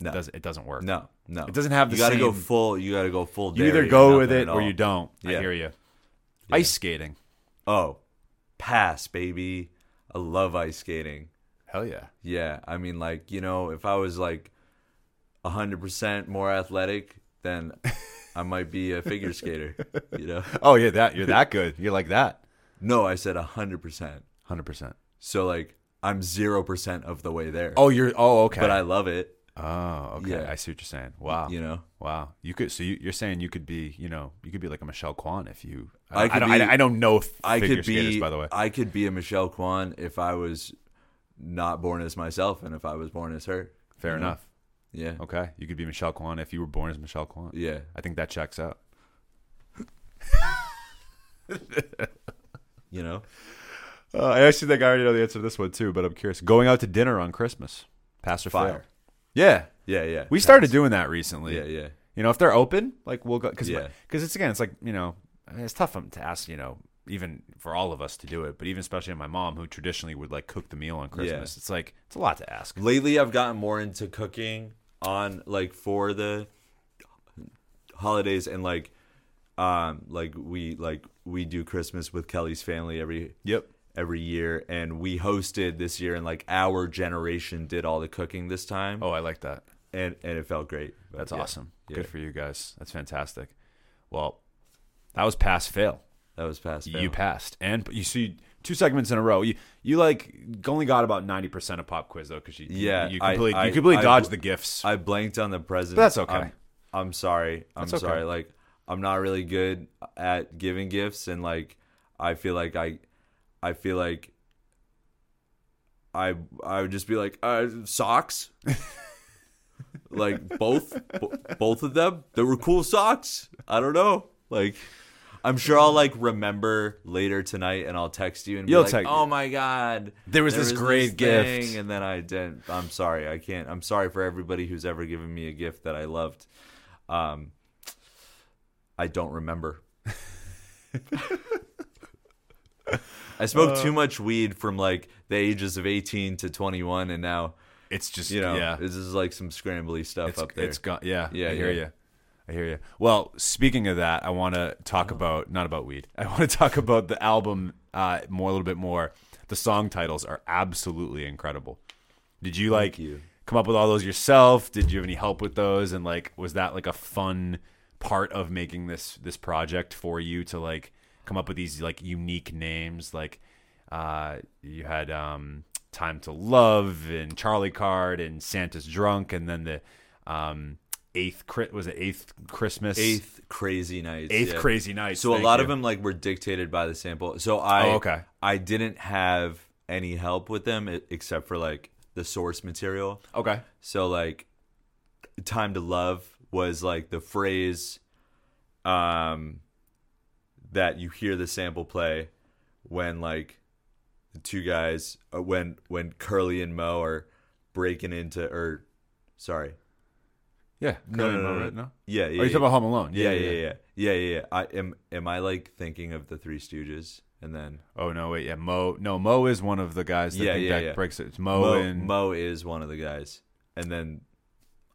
B: No.
A: It doesn't it doesn't work.
B: No, no.
A: It doesn't have the
B: You got to go full. You got to go full.
A: You either go with it or you don't. I hear you. Ice skating.
B: Oh, pass, baby. I love ice skating.
A: Hell yeah.
B: Yeah, I mean, like you know, if I was like hundred percent more athletic, then I might be a figure skater. You know?
A: Oh yeah, that you're that good. You're like that.
B: No, I said hundred percent.
A: Hundred percent.
B: So like, I'm zero percent of the way there.
A: Oh, you're. Oh, okay.
B: but I love it.
A: Oh, okay.
B: Yeah.
A: I see what you're saying. Wow.
B: You know,
A: Wow. You could. So you, you're saying you could be. You know, you could be like a Michelle Kwan if you.
B: I
A: I,
B: could
A: don't,
B: be-
A: I, I don't know
B: I
A: figure
B: could
A: skaters,
B: be.
A: by the way.
B: I could be a Michelle Kwan if I was not born as myself, and if I was born as her.
A: Fair
B: know? Yeah.
A: Okay. You could be Michelle Kwan if you were born as Michelle Kwan.
B: Yeah.
A: I think that checks out.
B: You know.
A: Uh, I actually think I already know the answer to this one too, but I'm curious. Going out to dinner on Christmas, pass or fail?
B: Fire.
A: Yeah,
B: Yeah. Yeah.
A: we started doing that recently.
B: Yeah. Yeah.
A: You know, if they're open, like we'll go because
B: Yeah.
A: because it's again, it's like you know, I mean, it's tough to ask. You know, even for all of us to do it, but even especially my mom, who traditionally would like cook the meal on Christmas, it's like it's a lot to ask.
B: Lately, I've gotten more into cooking on like for the holidays and like um like we like we do Christmas with Kelly's family every
A: Yep.
B: every year and we hosted this year and like our generation did all the cooking this time
A: Oh, I like that.
B: and and it felt great But,
A: That's
B: yeah,
A: awesome.
B: yeah.
A: Good for you guys. That's fantastic. Well, that was pass fail.
B: that was past
A: You passed, and you see two segments in a row. You you like only got about ninety percent of pop quiz though, because you
B: Yeah,
A: you
B: I-
A: completely
B: I-
A: you completely
B: I-
A: dodged the gifts.
B: I blanked on the present.
A: But that's okay.
B: I'm, I'm sorry. I'm
A: okay.
B: sorry. Like I'm not really good at giving gifts, and like I feel like I, I feel like I I would just be like uh, socks. like both b- both of them they were cool socks i don't know like i'm sure i'll like remember later tonight and i'll text you and be
A: You'll
B: like
A: text-
B: oh my god
A: There was this great gift."
B: thing," and then i didn't i'm sorry i can't i'm sorry for everybody who's ever given me a gift that i loved um i don't remember i smoked
A: Uh.
B: too much weed from like the ages of 18 to 21 and now
A: it's just
B: you know,
A: yeah,
B: this is like some scrambly stuff
A: it's
B: up there.
A: it's gone. Yeah,
B: Yeah,
A: I hear
B: yeah.
A: you. I hear you. Well, speaking of that, I want to talk
B: Oh.
A: about not about weed. I want to talk about the album uh, more a little bit more. The song titles are absolutely incredible. Did you like
B: you.
A: come up with all those yourself? Did you have any help with those? And like, was that like a fun part of making this this project for you to like come up with these like unique names? Like, uh, you had um, "Time to Love" and "Charlie Card" and "Santa's Drunk," and then the um, eighth was it eighth Christmas
B: Eighth crazy nights.
A: eighth
B: yeah.
A: crazy night.
B: So a lot of them like were dictated by the sample. So I
A: Oh, okay.
B: I didn't have any help with them except for like the source material.
A: Okay.
B: So like time to love was like the phrase um that you hear the sample play when like the two guys uh, when when Curly and Mo are breaking into or sorry.
A: Yeah.
B: No, no, no,
A: right? No.
B: Yeah, yeah.
A: Are you
B: yeah.
A: talking about Home Alone?
B: yeah, yeah, yeah, yeah, yeah, yeah. I am. Am I like thinking of the Three Stooges and then
A: Oh no, wait, yeah, Mo. No, Mo is one of the guys that
B: Yeah, yeah, yeah.
A: breaks it. It's Mo,
B: Mo,
A: and
B: Mo is one of the guys, and then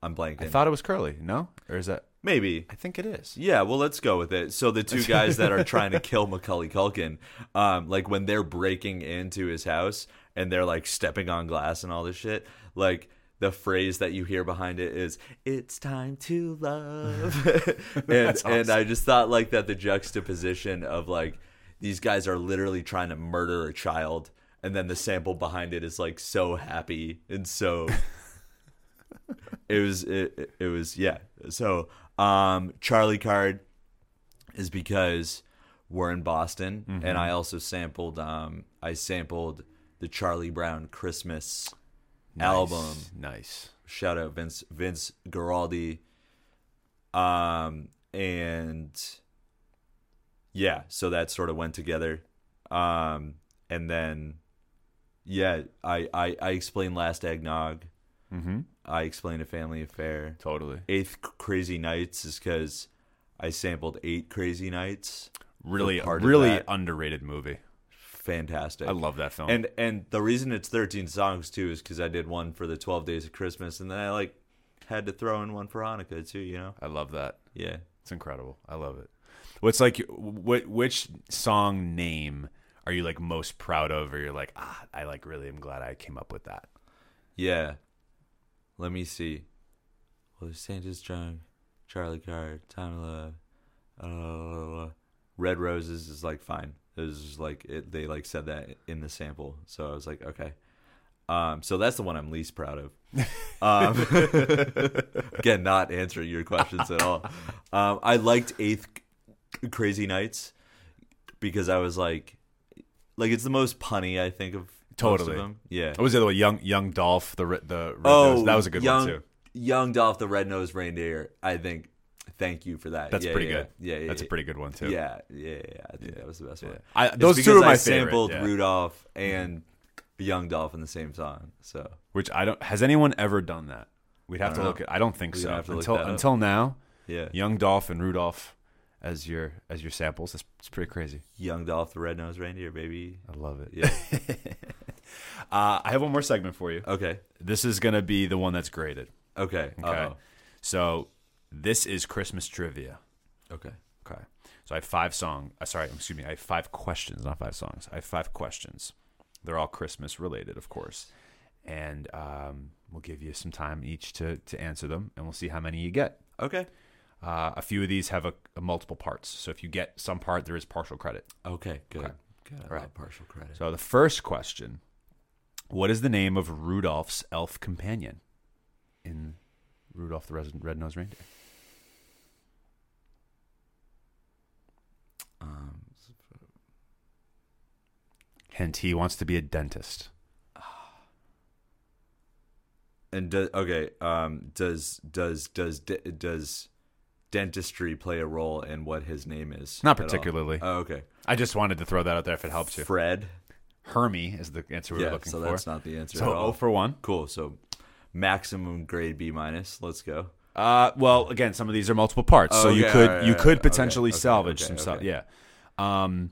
B: I'm blanking.
A: I thought it was Curly. No, or is that?
B: maybe.
A: I think it is.
B: Yeah, well, let's go with it. So the two guys that are trying to kill Macaulay Culkin, um, like when they're breaking into his house and they're like stepping on glass and all this shit, like the phrase that you hear behind it is "It's time to love," and
A: That's
B: and. I just thought like that the juxtaposition of like these guys are literally trying to murder a child, and then the sample behind it is like so happy and so it was it, it- it was yeah so um charlie card is because we're in boston
A: Mm-hmm.
B: and i also sampled um i sampled the charlie brown christmas album
A: Nice.
B: shout out vince vince Guaraldi. um and yeah so that sort of went together um and then yeah i i, I explained last eggnog
A: Mm-hmm.
B: I explained a family affair.
A: Totally.
B: Eighth Crazy Nights is because I sampled eight Crazy Nights.
A: Really, really underrated movie.
B: Fantastic.
A: I love that film.
B: And and the reason it's 13 songs too is because I did one for the 12 days of Christmas, and then I like had to throw in one for Hanukkah too. You know?
A: I love that.
B: Yeah.
A: It's incredible. I love it. What's like what which song name are you like most proud of or you're like, ah, I like really am glad I came up with that.
B: Yeah. Let me see. Well, there's Santa's Drunk, Charlie Card, Time of Love, uh, Red Roses is like fine. It was just like it, they like said that in the sample, so I was like, okay. Um, so that's the one I'm least proud of. Um, again, not answering your questions at all. Um, I liked Eighth Crazy Nights because I was like, like it's the most punny I think of most
A: Totally.
B: of them. Yeah.
A: What was the other one? Young Young Dolph, the red- the red
B: Oh,
A: nose. that was a good
B: young,
A: one too.
B: Young Dolph the Red Nosed Reindeer. I think. Thank you for that.
A: That's
B: Yeah,
A: pretty
B: yeah,
A: good.
B: Yeah, yeah.
A: That's a pretty good one too.
B: Yeah, yeah, yeah. I think that was the best one.
A: I- those two are my
B: I
A: favorite,
B: sampled
A: yeah.
B: Rudolph and Young Dolph in the same song. So
A: Which I don't. Has anyone ever done that? We'd have to
B: don't
A: look at. I don't think
B: We'd
A: so.
B: have to look
A: until until now,
B: yeah,
A: Young Dolph and Rudolph as your as your samples. That's it's pretty crazy.
B: Young Dolph the Red Nosed Reindeer, baby.
A: I love it.
B: Yeah.
A: Uh, I have one more segment for you.
B: Okay.
A: This is gonna be the one that's graded.
B: Okay.
A: Okay.
B: Uh-oh.
A: So this is Christmas trivia.
B: Okay.
A: Okay. So I have five song. Uh, sorry, excuse me. I have five questions, not five songs. I have five questions. They're all Christmas related, of course, and um, we'll give you some time each to to answer them, and we'll see how many you get.
B: Okay.
A: Uh, a few of these have a, a multiple parts, so if you get some part, there is partial credit.
B: Okay. Good.
A: Okay.
B: Good.
A: All right.
B: partial credit.
A: So the first question: What is the name of Rudolph's elf companion in Rudolph the Red- Red-Nosed Reindeer?
B: Um,
A: Hint: He wants to be a dentist.
B: and do, okay. Um, does does does does dentistry play a role in what his name is?
A: Not particularly.
B: Oh, okay.
A: I just wanted to throw that out there if it helps you.
B: Fred.
A: Hermie is the answer we were
B: Yeah.
A: looking
B: So
A: for.
B: So that's not the answer
A: so
B: at
A: 0 for 1.
B: Cool. So maximum grade B minus. Let's go.
A: Uh, well, again, some of these are multiple parts, so you
B: Okay,
A: could you could
B: okay,
A: potentially
B: okay,
A: salvage
B: okay,
A: some stuff.
B: okay.
A: Yeah. Um,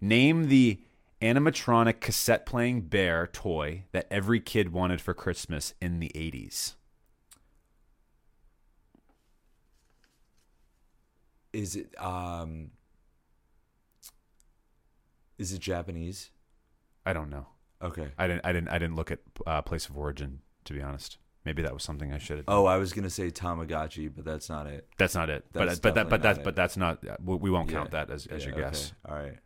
A: name the animatronic cassette playing bear toy that every kid wanted for Christmas in the eighties.
B: Is it um? Is it Japanese?
A: I don't know.
B: Okay.
A: I didn't. I didn't. I didn't look at uh, place of origin to be honest. Maybe that was something I should have. done.
B: Oh, I was gonna say Tamagotchi, but that's not it.
A: that's not it.
B: That's
A: but but that but that's
B: not
A: but that's not. uh, We won't
B: Yeah.
A: count that as, as
B: Yeah,
A: your guess.
B: All right.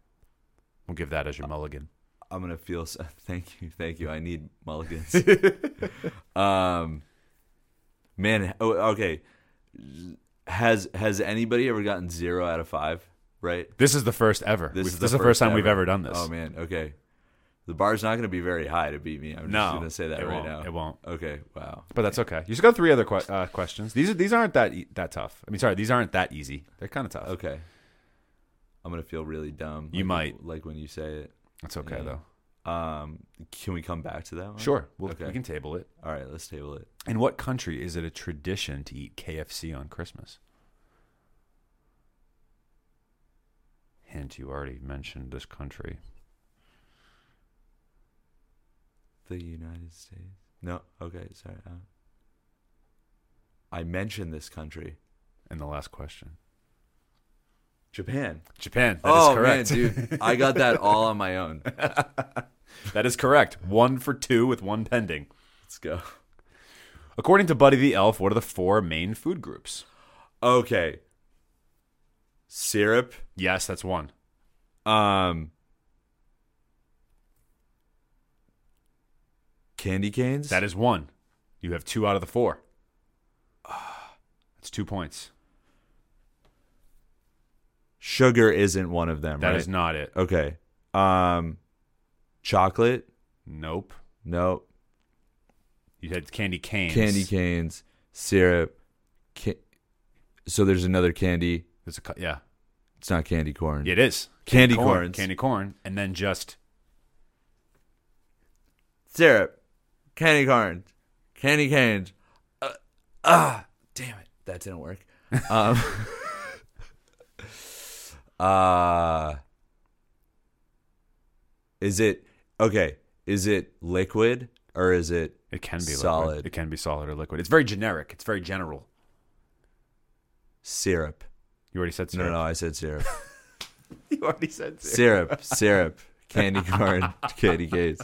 A: We'll give that as your mulligan.
B: I'm gonna feel. s thank you, thank you. I need mulligans. um, man. Oh, okay. Has has anybody ever gotten zero out of five? Right.
A: This is the first ever.
B: This
A: We've-
B: is
A: this
B: the
A: is the first
B: first
A: time we've
B: ever.
A: ever done this.
B: Oh man. Okay. The bar's not gonna be very high to beat me. I'm just
A: No,
B: gonna say that right
A: won't.
B: now.
A: It won't.
B: Okay. Wow.
A: But that's okay. You just got three other que- uh, questions. These are these aren't that e- that tough. I mean, sorry, these aren't that easy. They're kind of tough.
B: Okay. I'm gonna feel really dumb.
A: You
B: like-
A: might.
B: like when you say it.
A: That's okay
B: Yeah.
A: though.
B: Um, can we come back to that one?
A: Sure, we'll,
B: Okay.
A: we can table it.
B: All right, let's table it.
A: In what country is it a tradition to eat KFC on Christmas? Hint: You already mentioned this country.
B: The United States. No. Okay. Sorry. Uh, I mentioned this country.
A: In the last question,
B: Japan.
A: Japan. That is
B: oh
A: correct.
B: man, dude, I got that all on my own.
A: that is correct. One for two with one pending.
B: Let's go.
A: According to Buddy the Elf, what are the four main food groups?
B: Okay. Syrup.
A: Yes, that's one.
B: Um. Candy canes.
A: That is one. You have two out of the four. That's two points.
B: Sugar isn't one of them.
A: That
B: right?
A: is not it.
B: Okay. Um. Chocolate.
A: Nope.
B: Nope.
A: You had candy canes.
B: Candy canes. Syrup. Ca- so there's another candy.
A: There's a cu- yeah.
B: It's not candy corn.
A: It is
B: Candy
A: corn.
B: corns.
A: Candy corn, and then just
B: syrup, candy corns, candy canes. Uh, ah, damn it, that didn't work. Um, uh, is it okay? Is it liquid or is it
A: it can be
B: Solid.
A: Liquid. It can be solid or liquid. It's very generic. It's very general.
B: syrup?
A: You already said
B: No,
A: syrup.
B: no, no, I said syrup.
A: You already said
B: syrup, syrup, syrup, candy corn, candy canes.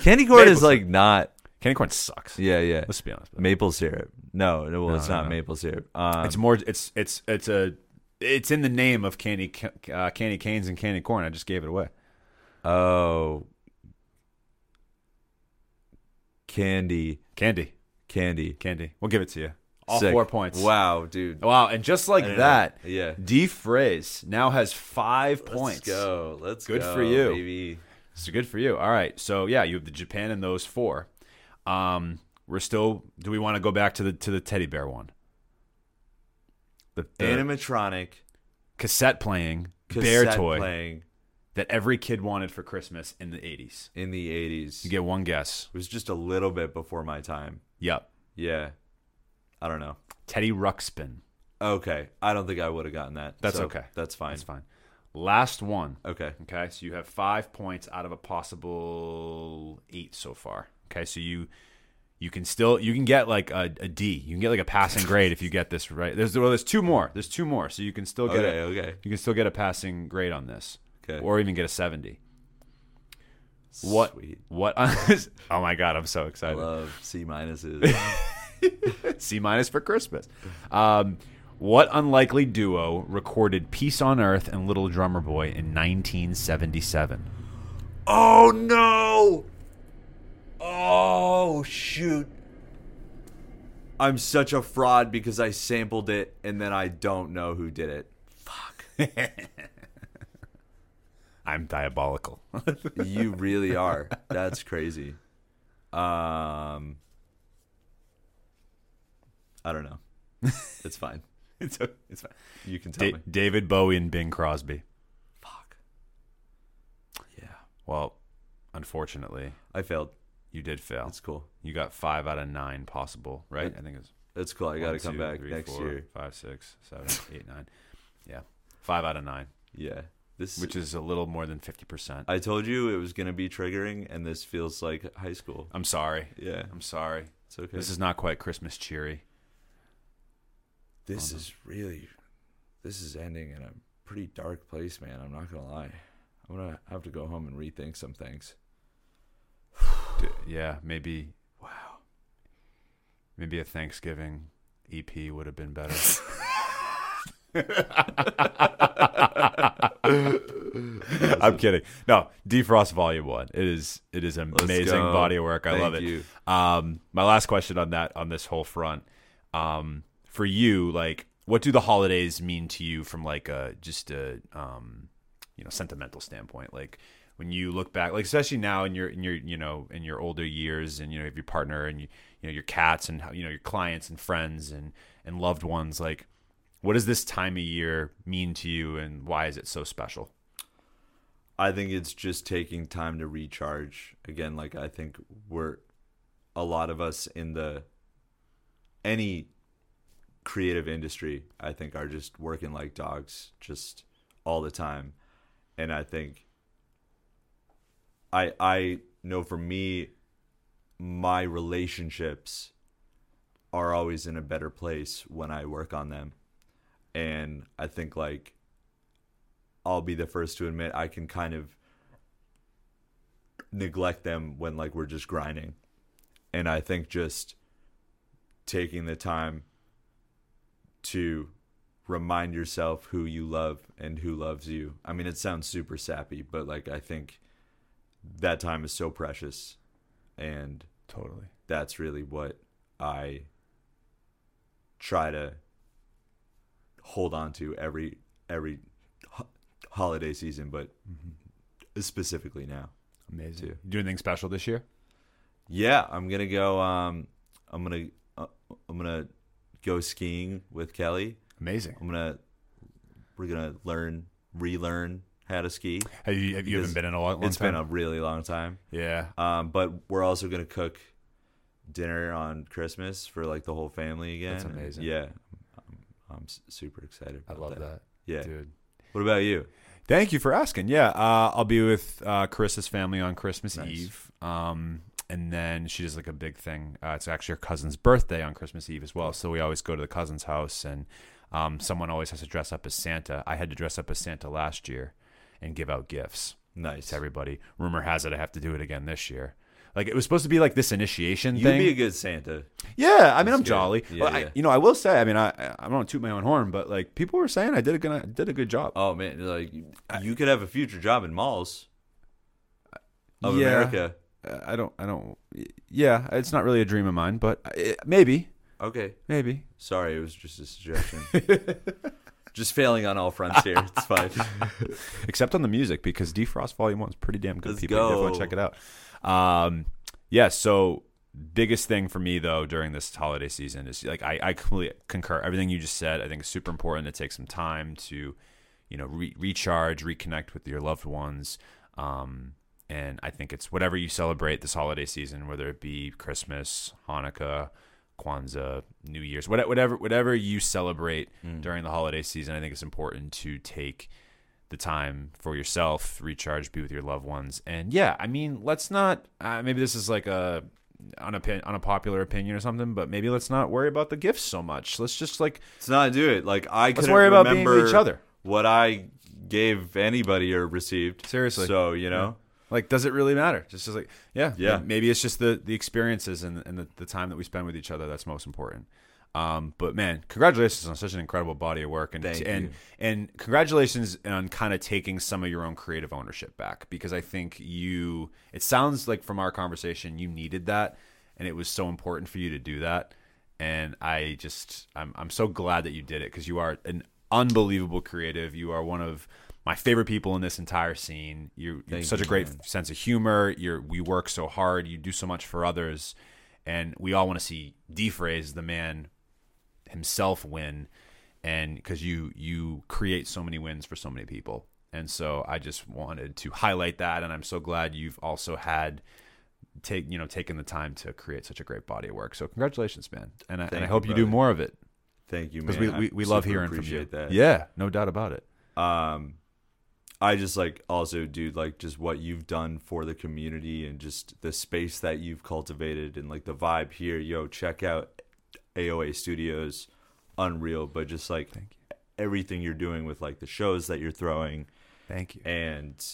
B: Candy corn
A: Maple
B: is like not.
A: Candy corn sucks.
B: Yeah, yeah.
A: Let's be honest.
B: Maple syrup. No, no, well,
A: No,
B: it's
A: no,
B: not
A: no.
B: maple syrup. Um,
A: it's more. It's it's it's a. It's in the name of candy ca- uh, candy canes and candy corn. I just gave it away.
B: Oh. Candy,
A: Candy,
B: candy.
A: candy. We'll give it to you. All
B: Sick.
A: four points.
B: Wow, dude.
A: Wow, and just like that,
B: Yeah.
A: Dephrase now has 5 points.
B: Let's go. Let's
A: Good
B: go,
A: for you.
B: baby.
A: So good for you. All right. So yeah, you have the Japan and those four. Um, we're still. Do we want to go back to the to the teddy bear one? The, the
B: Animatronic
A: cassette playing
B: cassette
A: bear toy
B: playing
A: that every kid wanted for Christmas in the '80s.
B: in the 80s.
A: You get one guess.
B: it was just a little bit before my time.
A: Yep.
B: Yeah. I don't know.
A: Teddy Ruxpin.
B: Okay. I don't think I would have gotten that.
A: That's
B: so
A: okay.
B: That's fine.
A: That's fine. Last one.
B: Okay.
A: Okay, so you have five points out of a possible eight so far. Okay, so you you can still you can get like a, a D. You can get like a passing grade if you get this right. There's well, there's two more. There's two more, so you can still get
B: Okay,
A: a,
B: okay.
A: you can still get a passing grade on this,
B: Okay.
A: or even get a seventy. What
B: Sweet.
A: what? oh my god, I'm so
B: I
A: excited.
B: love C minuses.
A: C minus for Christmas. Um, what unlikely duo recorded "Peace on Earth" and "Little Drummer Boy" in 1977?
B: oh no. Oh shoot. I'm such a fraud because I sampled it and then I don't know who did it. Fuck.
A: I'm diabolical.
B: You really are. That's crazy. Um I don't know. It's fine.
A: it's, it's fine.
B: You can tell
A: Da-
B: me.
A: David Bowie and Bing Crosby.
B: Fuck. Yeah.
A: Well, unfortunately,
B: I failed.
A: You did fail.
B: That's cool.
A: You got five out of nine possible, right? I think it's
B: That's cool. I got to come
A: two,
B: back
A: three,
B: next
A: four,
B: year.
A: Five, six, seven, eight, nine. Yeah, five out of nine,
B: Yeah. This
A: which is a little more than fifty percent.
B: I told you it was going to be triggering and this feels like high school.
A: I'm sorry.
B: Yeah.
A: I'm sorry.
B: It's okay.
A: This is not quite Christmas cheery.
B: This is really, this is ending in a pretty dark place, man. I'm not gonna lie. I'm gonna have to go home and rethink some things.
A: Yeah, maybe. Wow. Maybe a Thanksgiving EP would have been better. I'm kidding. No, Dephrost Volume One. It is it is an amazing
B: go.
A: body of work. I
B: Thank
A: love it.
B: you.
A: Um, my last question on that on this whole front, um, for you, like, what do the holidays mean to you from like a just a um, you know sentimental standpoint? Like when you look back, like especially now in your in your you know in your older years, and you know have your partner and you you know your cats and you know your clients and friends and and loved ones, like. What does this time of year mean to you, and why is it so special?
B: I think it's just taking time to recharge. Again, like I think we're a lot of us in the any creative industry, I think are just working like dogs just all the time. And I think I I know for me my relationships are always in a better place when I work on them. And I think like I'll be the first to admit I can kind of neglect them when like we're just grinding. And I think just taking the time to remind yourself who you love and who loves you. I mean, it sounds super sappy, but like I think that time is so precious and
A: Totally.
B: that's really what I try to hold on to every every ho- holiday season, but specifically now.
A: Amazing.
B: Too.
A: You do anything special this year?
B: Yeah, I'm gonna go. Um, I'm gonna uh, I'm gonna go skiing with Kelly.
A: Amazing.
B: I'm gonna we're gonna learn relearn how to ski.
A: Have you, have you haven't been in a long, long
B: It's
A: time?
B: been a really long time.
A: yeah.
B: Um, but we're also gonna cook dinner on Christmas for like the whole family again.
A: That's
B: and
A: amazing.
B: yeah, I'm, I'm super excited.
A: I love that.
B: Yeah.
A: dude.
B: What about you?
A: Thank you for asking. Yeah, uh, I'll be with uh, Carissa's family on Christmas
B: Nice.
A: Eve. Um, and then she does like a big thing. Uh, it's actually her cousin's birthday on Christmas Eve as well. So we always go to the cousin's house, and um, someone always has to dress up as Santa. I had to dress up as Santa last year and give out gifts
B: Nice.
A: to everybody. Rumor has it I have to do it again this year. Like it was supposed to be like this initiation
B: You'd
A: thing.
B: be a good Santa.
A: Yeah, I mean,
B: That's
A: I'm
B: good.
A: jolly.
B: Yeah,
A: Well, I, you know, I will say, I mean, I I don't toot my own horn, but like people were saying, I did a good, I did a good job.
B: Oh man, like you could have a future job in malls of
A: Yeah.
B: America.
A: uh, I don't I don't yeah, it's not really a dream of mine, but uh, maybe
B: Okay.
A: maybe.
B: Sorry, it was just a suggestion. just failing on all fronts here. It's fine.
A: except on the music because Dephrost Volume One is pretty damn good.
B: Let's
A: People, you definitely check it out. Um, yeah. So biggest thing for me though during this holiday season is like I, I completely concur everything you just said. I think it's super important to take some time to, you know, re- recharge, reconnect with your loved ones. Um, and I think it's whatever you celebrate this holiday season, whether it be Christmas, Hanukkah, Kwanzaa, New Year's, whatever, whatever, you celebrate during the holiday season. I think it's important to take the time for yourself, recharge, be with your loved ones, and yeah, I mean, let's not. Uh, maybe this is like a on a popular opinion or something, but maybe let's not worry about the gifts so much. Let's just like
B: Let's not do it. Like I
A: Let's
B: couldn't
A: worry about being with each other.
B: what I gave anybody or received.
A: Seriously.
B: So you know,
A: Like, does it really matter? Just, just like, yeah,
B: Yeah.
A: Maybe it's just the the experiences and, and the, the time that we spend with each other that's most important. Um, but man, congratulations on such an incredible body of work, and
B: Thank
A: and
B: you.
A: and congratulations on kind of taking some of your own creative ownership back because I think you. It sounds like from our conversation you needed that, and it was so important for you to do that. And I just, I'm I'm so glad that you did it because you are an unbelievable creative. You are one of my favorite people in this entire scene. You, you have such
B: you,
A: a great
B: man.
A: sense of humor. You're we work so hard. You do so much for others, and we all want to see Dephrase, the man himself, win, and because you you create so many wins for so many people. And so I just wanted to highlight that, and I'm so glad you've also had take you know taken the time to create such a great body of work. So congratulations, man, and I, and I
B: Thank you,
A: hope you do more of it
B: thank you,
A: because
B: man.
A: we, we, we love hearing from you.
B: that.
A: Yeah, no doubt about it.
B: um i just like also dude like just what you've done for the community and just the space that you've cultivated and like the vibe here yo check out aoa studios unreal but just like everything you're doing with like the shows that you're throwing
A: Thank you.
B: and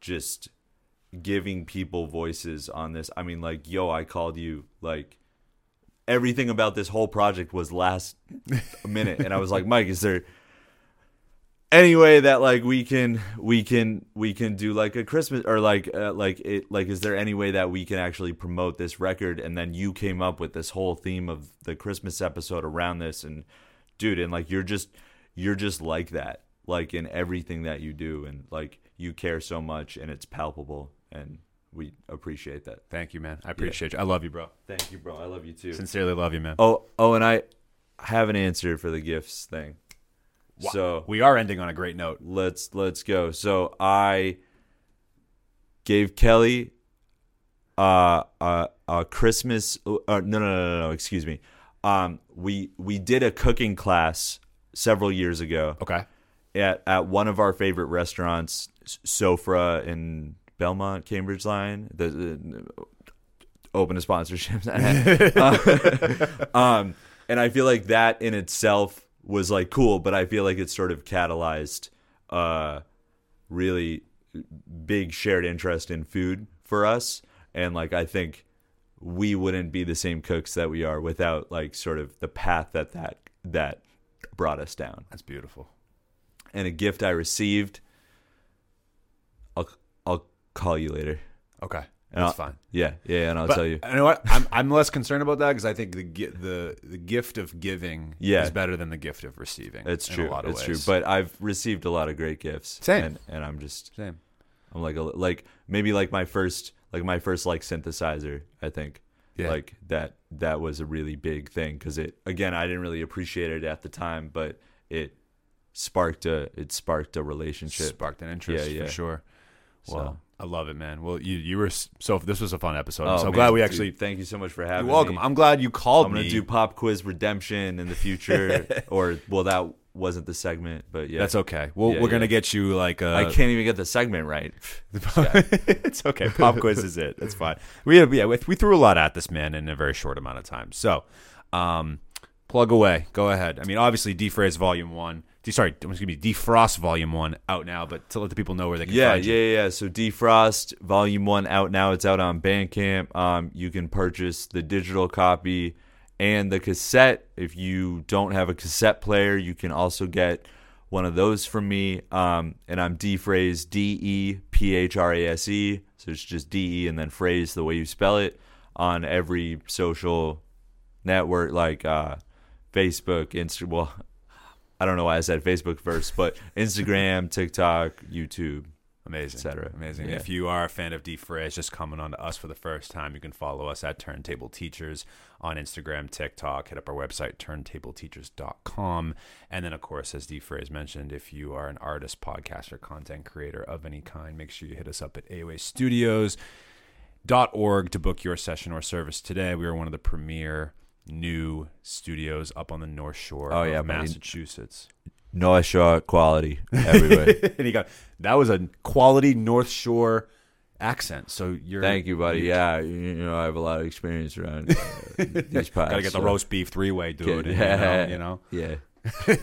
B: just giving people voices on this. I mean, like, yo, I called you. Like, everything about this whole project was last minute, and I was like, Mike, is there any way that like we can we can we can do like a Christmas or like uh, like it like is there any way that we can actually promote this record? And then you came up with this whole theme of the Christmas episode around this, and dude, and like you're just you're just like that like in everything that you do and like you care so much and it's palpable and we appreciate that
A: Thank you, man. I appreciate you. I love you, bro.
B: thank you bro i love you too
A: Sincerely love you, man.
B: oh oh and i have an answer for the gifts thing so
A: we are ending on a great note.
B: let's let's go so i gave kelly uh a, a christmas uh, no, no no no no excuse me um we we did a cooking class several years ago
A: Okay.
B: at at one of our favorite restaurants, Sofra in Belmont, Cambridge Line. The, open to sponsorships. Um, and I feel like that in itself was like cool, but I feel like it sort of catalyzed uh, really big shared interest in food for us, and like I think we wouldn't be the same cooks that we are without like sort of the path that that that brought us down
A: That's beautiful.
B: and a gift I received. I'll I'll call you later.
A: Okay.
B: And
A: That's
B: I'll-
A: fine.
B: Yeah, yeah, and I'll
A: But
B: tell you.
A: you know what? I'm, I'm less concerned about that because I think the the the gift of giving
B: Yeah.
A: is better than the gift of receiving.
B: It's
A: in
B: true.
A: A lot of
B: it's
A: ways.
B: true. But I've received a lot of great gifts.
A: Same.
B: And, and I'm just
A: same.
B: I'm like a, like maybe like my first like my first like synthesizer. I think.
A: Yeah.
B: Like that that was a really big thing because it again I didn't really appreciate it at the time, but it sparked a it sparked a relationship.
A: Sparked an interest
B: Yeah, yeah.
A: for sure.
B: So-
A: Well, I love it, man. Well, you you were so. This was a fun episode. I'm
B: Oh,
A: so
B: man,
A: glad we
B: dude,
A: actually.
B: thank you so much for having me.
A: You're welcome.
B: me.
A: I'm glad you called
B: I'm gonna
A: me.
B: do pop quiz redemption in the future, or well, that wasn't the segment, but yeah,
A: That's okay. Well,
B: Yeah,
A: we're gonna get you like a.
B: I can't even get the segment right.
A: it's okay. Pop quiz is it. That's fine. We yeah we, threw a lot at this man in a very short amount of time. So, um, plug away. Go ahead. I mean, obviously, Dephrase Volume One. Sorry, excuse me, Dephrost Volume One out now. But to let the people know where they can
B: Yeah,
A: find
B: yeah,
A: you.
B: yeah, yeah. So Dephrost Volume One out now. It's out on Bandcamp. Um, you can purchase the digital copy and the cassette. If you don't have a cassette player, you can also get one of those from me. Um, and I'm D phrase D E P H R A S E. So it's just D E and then phrase the way you spell it on every social network like uh, Facebook, Insta. Well, I don't know why I said Facebook first, but Instagram, TikTok, YouTube.
A: Amazing,
B: et cetera.
A: Amazing.
B: Yeah.
A: If you are a fan of Dephrase, just coming on to us for the first time, you can follow us at Turntable Teachers on Instagram, TikTok. Hit up our website, turntableteachers.com. And then, of course, as Dephrase mentioned, if you are an artist, podcaster, content creator of any kind, make sure you hit us up at AOA Studios. Dot org to book your session or service today. We are one of the premier new studios up on the North Shore
B: Oh,
A: of
B: yeah.
A: Massachusetts.
B: North Shore quality everywhere.
A: and he got that was a quality North Shore accent. So you're
B: Thank you, buddy. Yeah, you, know I have a lot of experience around uh, these parts.
A: Gotta get the
B: so-
A: roast beef three way, dude.
B: Good.
A: and, you know,
B: Yeah.
A: you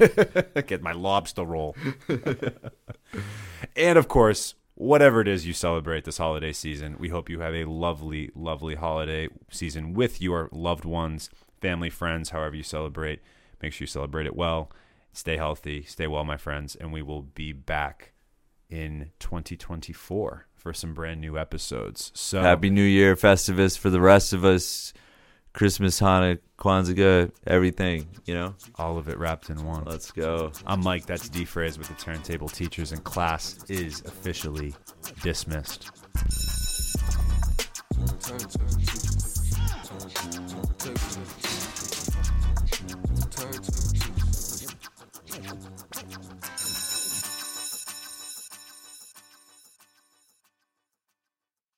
A: know? get my lobster roll. and of course, whatever it is you celebrate this holiday season, we hope you have a lovely, lovely holiday season with your loved ones, family, friends, however you celebrate. Make sure you celebrate it well. Stay healthy. Stay well, my friends. And we will be back in 2024 for some brand new episodes. So
B: Happy New Year, Festivus, for the rest of us. Christmas, Hanukkah, Kwanzaa, everything, you know?
A: All of it wrapped in one.
B: Let's go.
A: I'm Mike. That's Dephrase with the Turntable Teachers, and class is officially dismissed.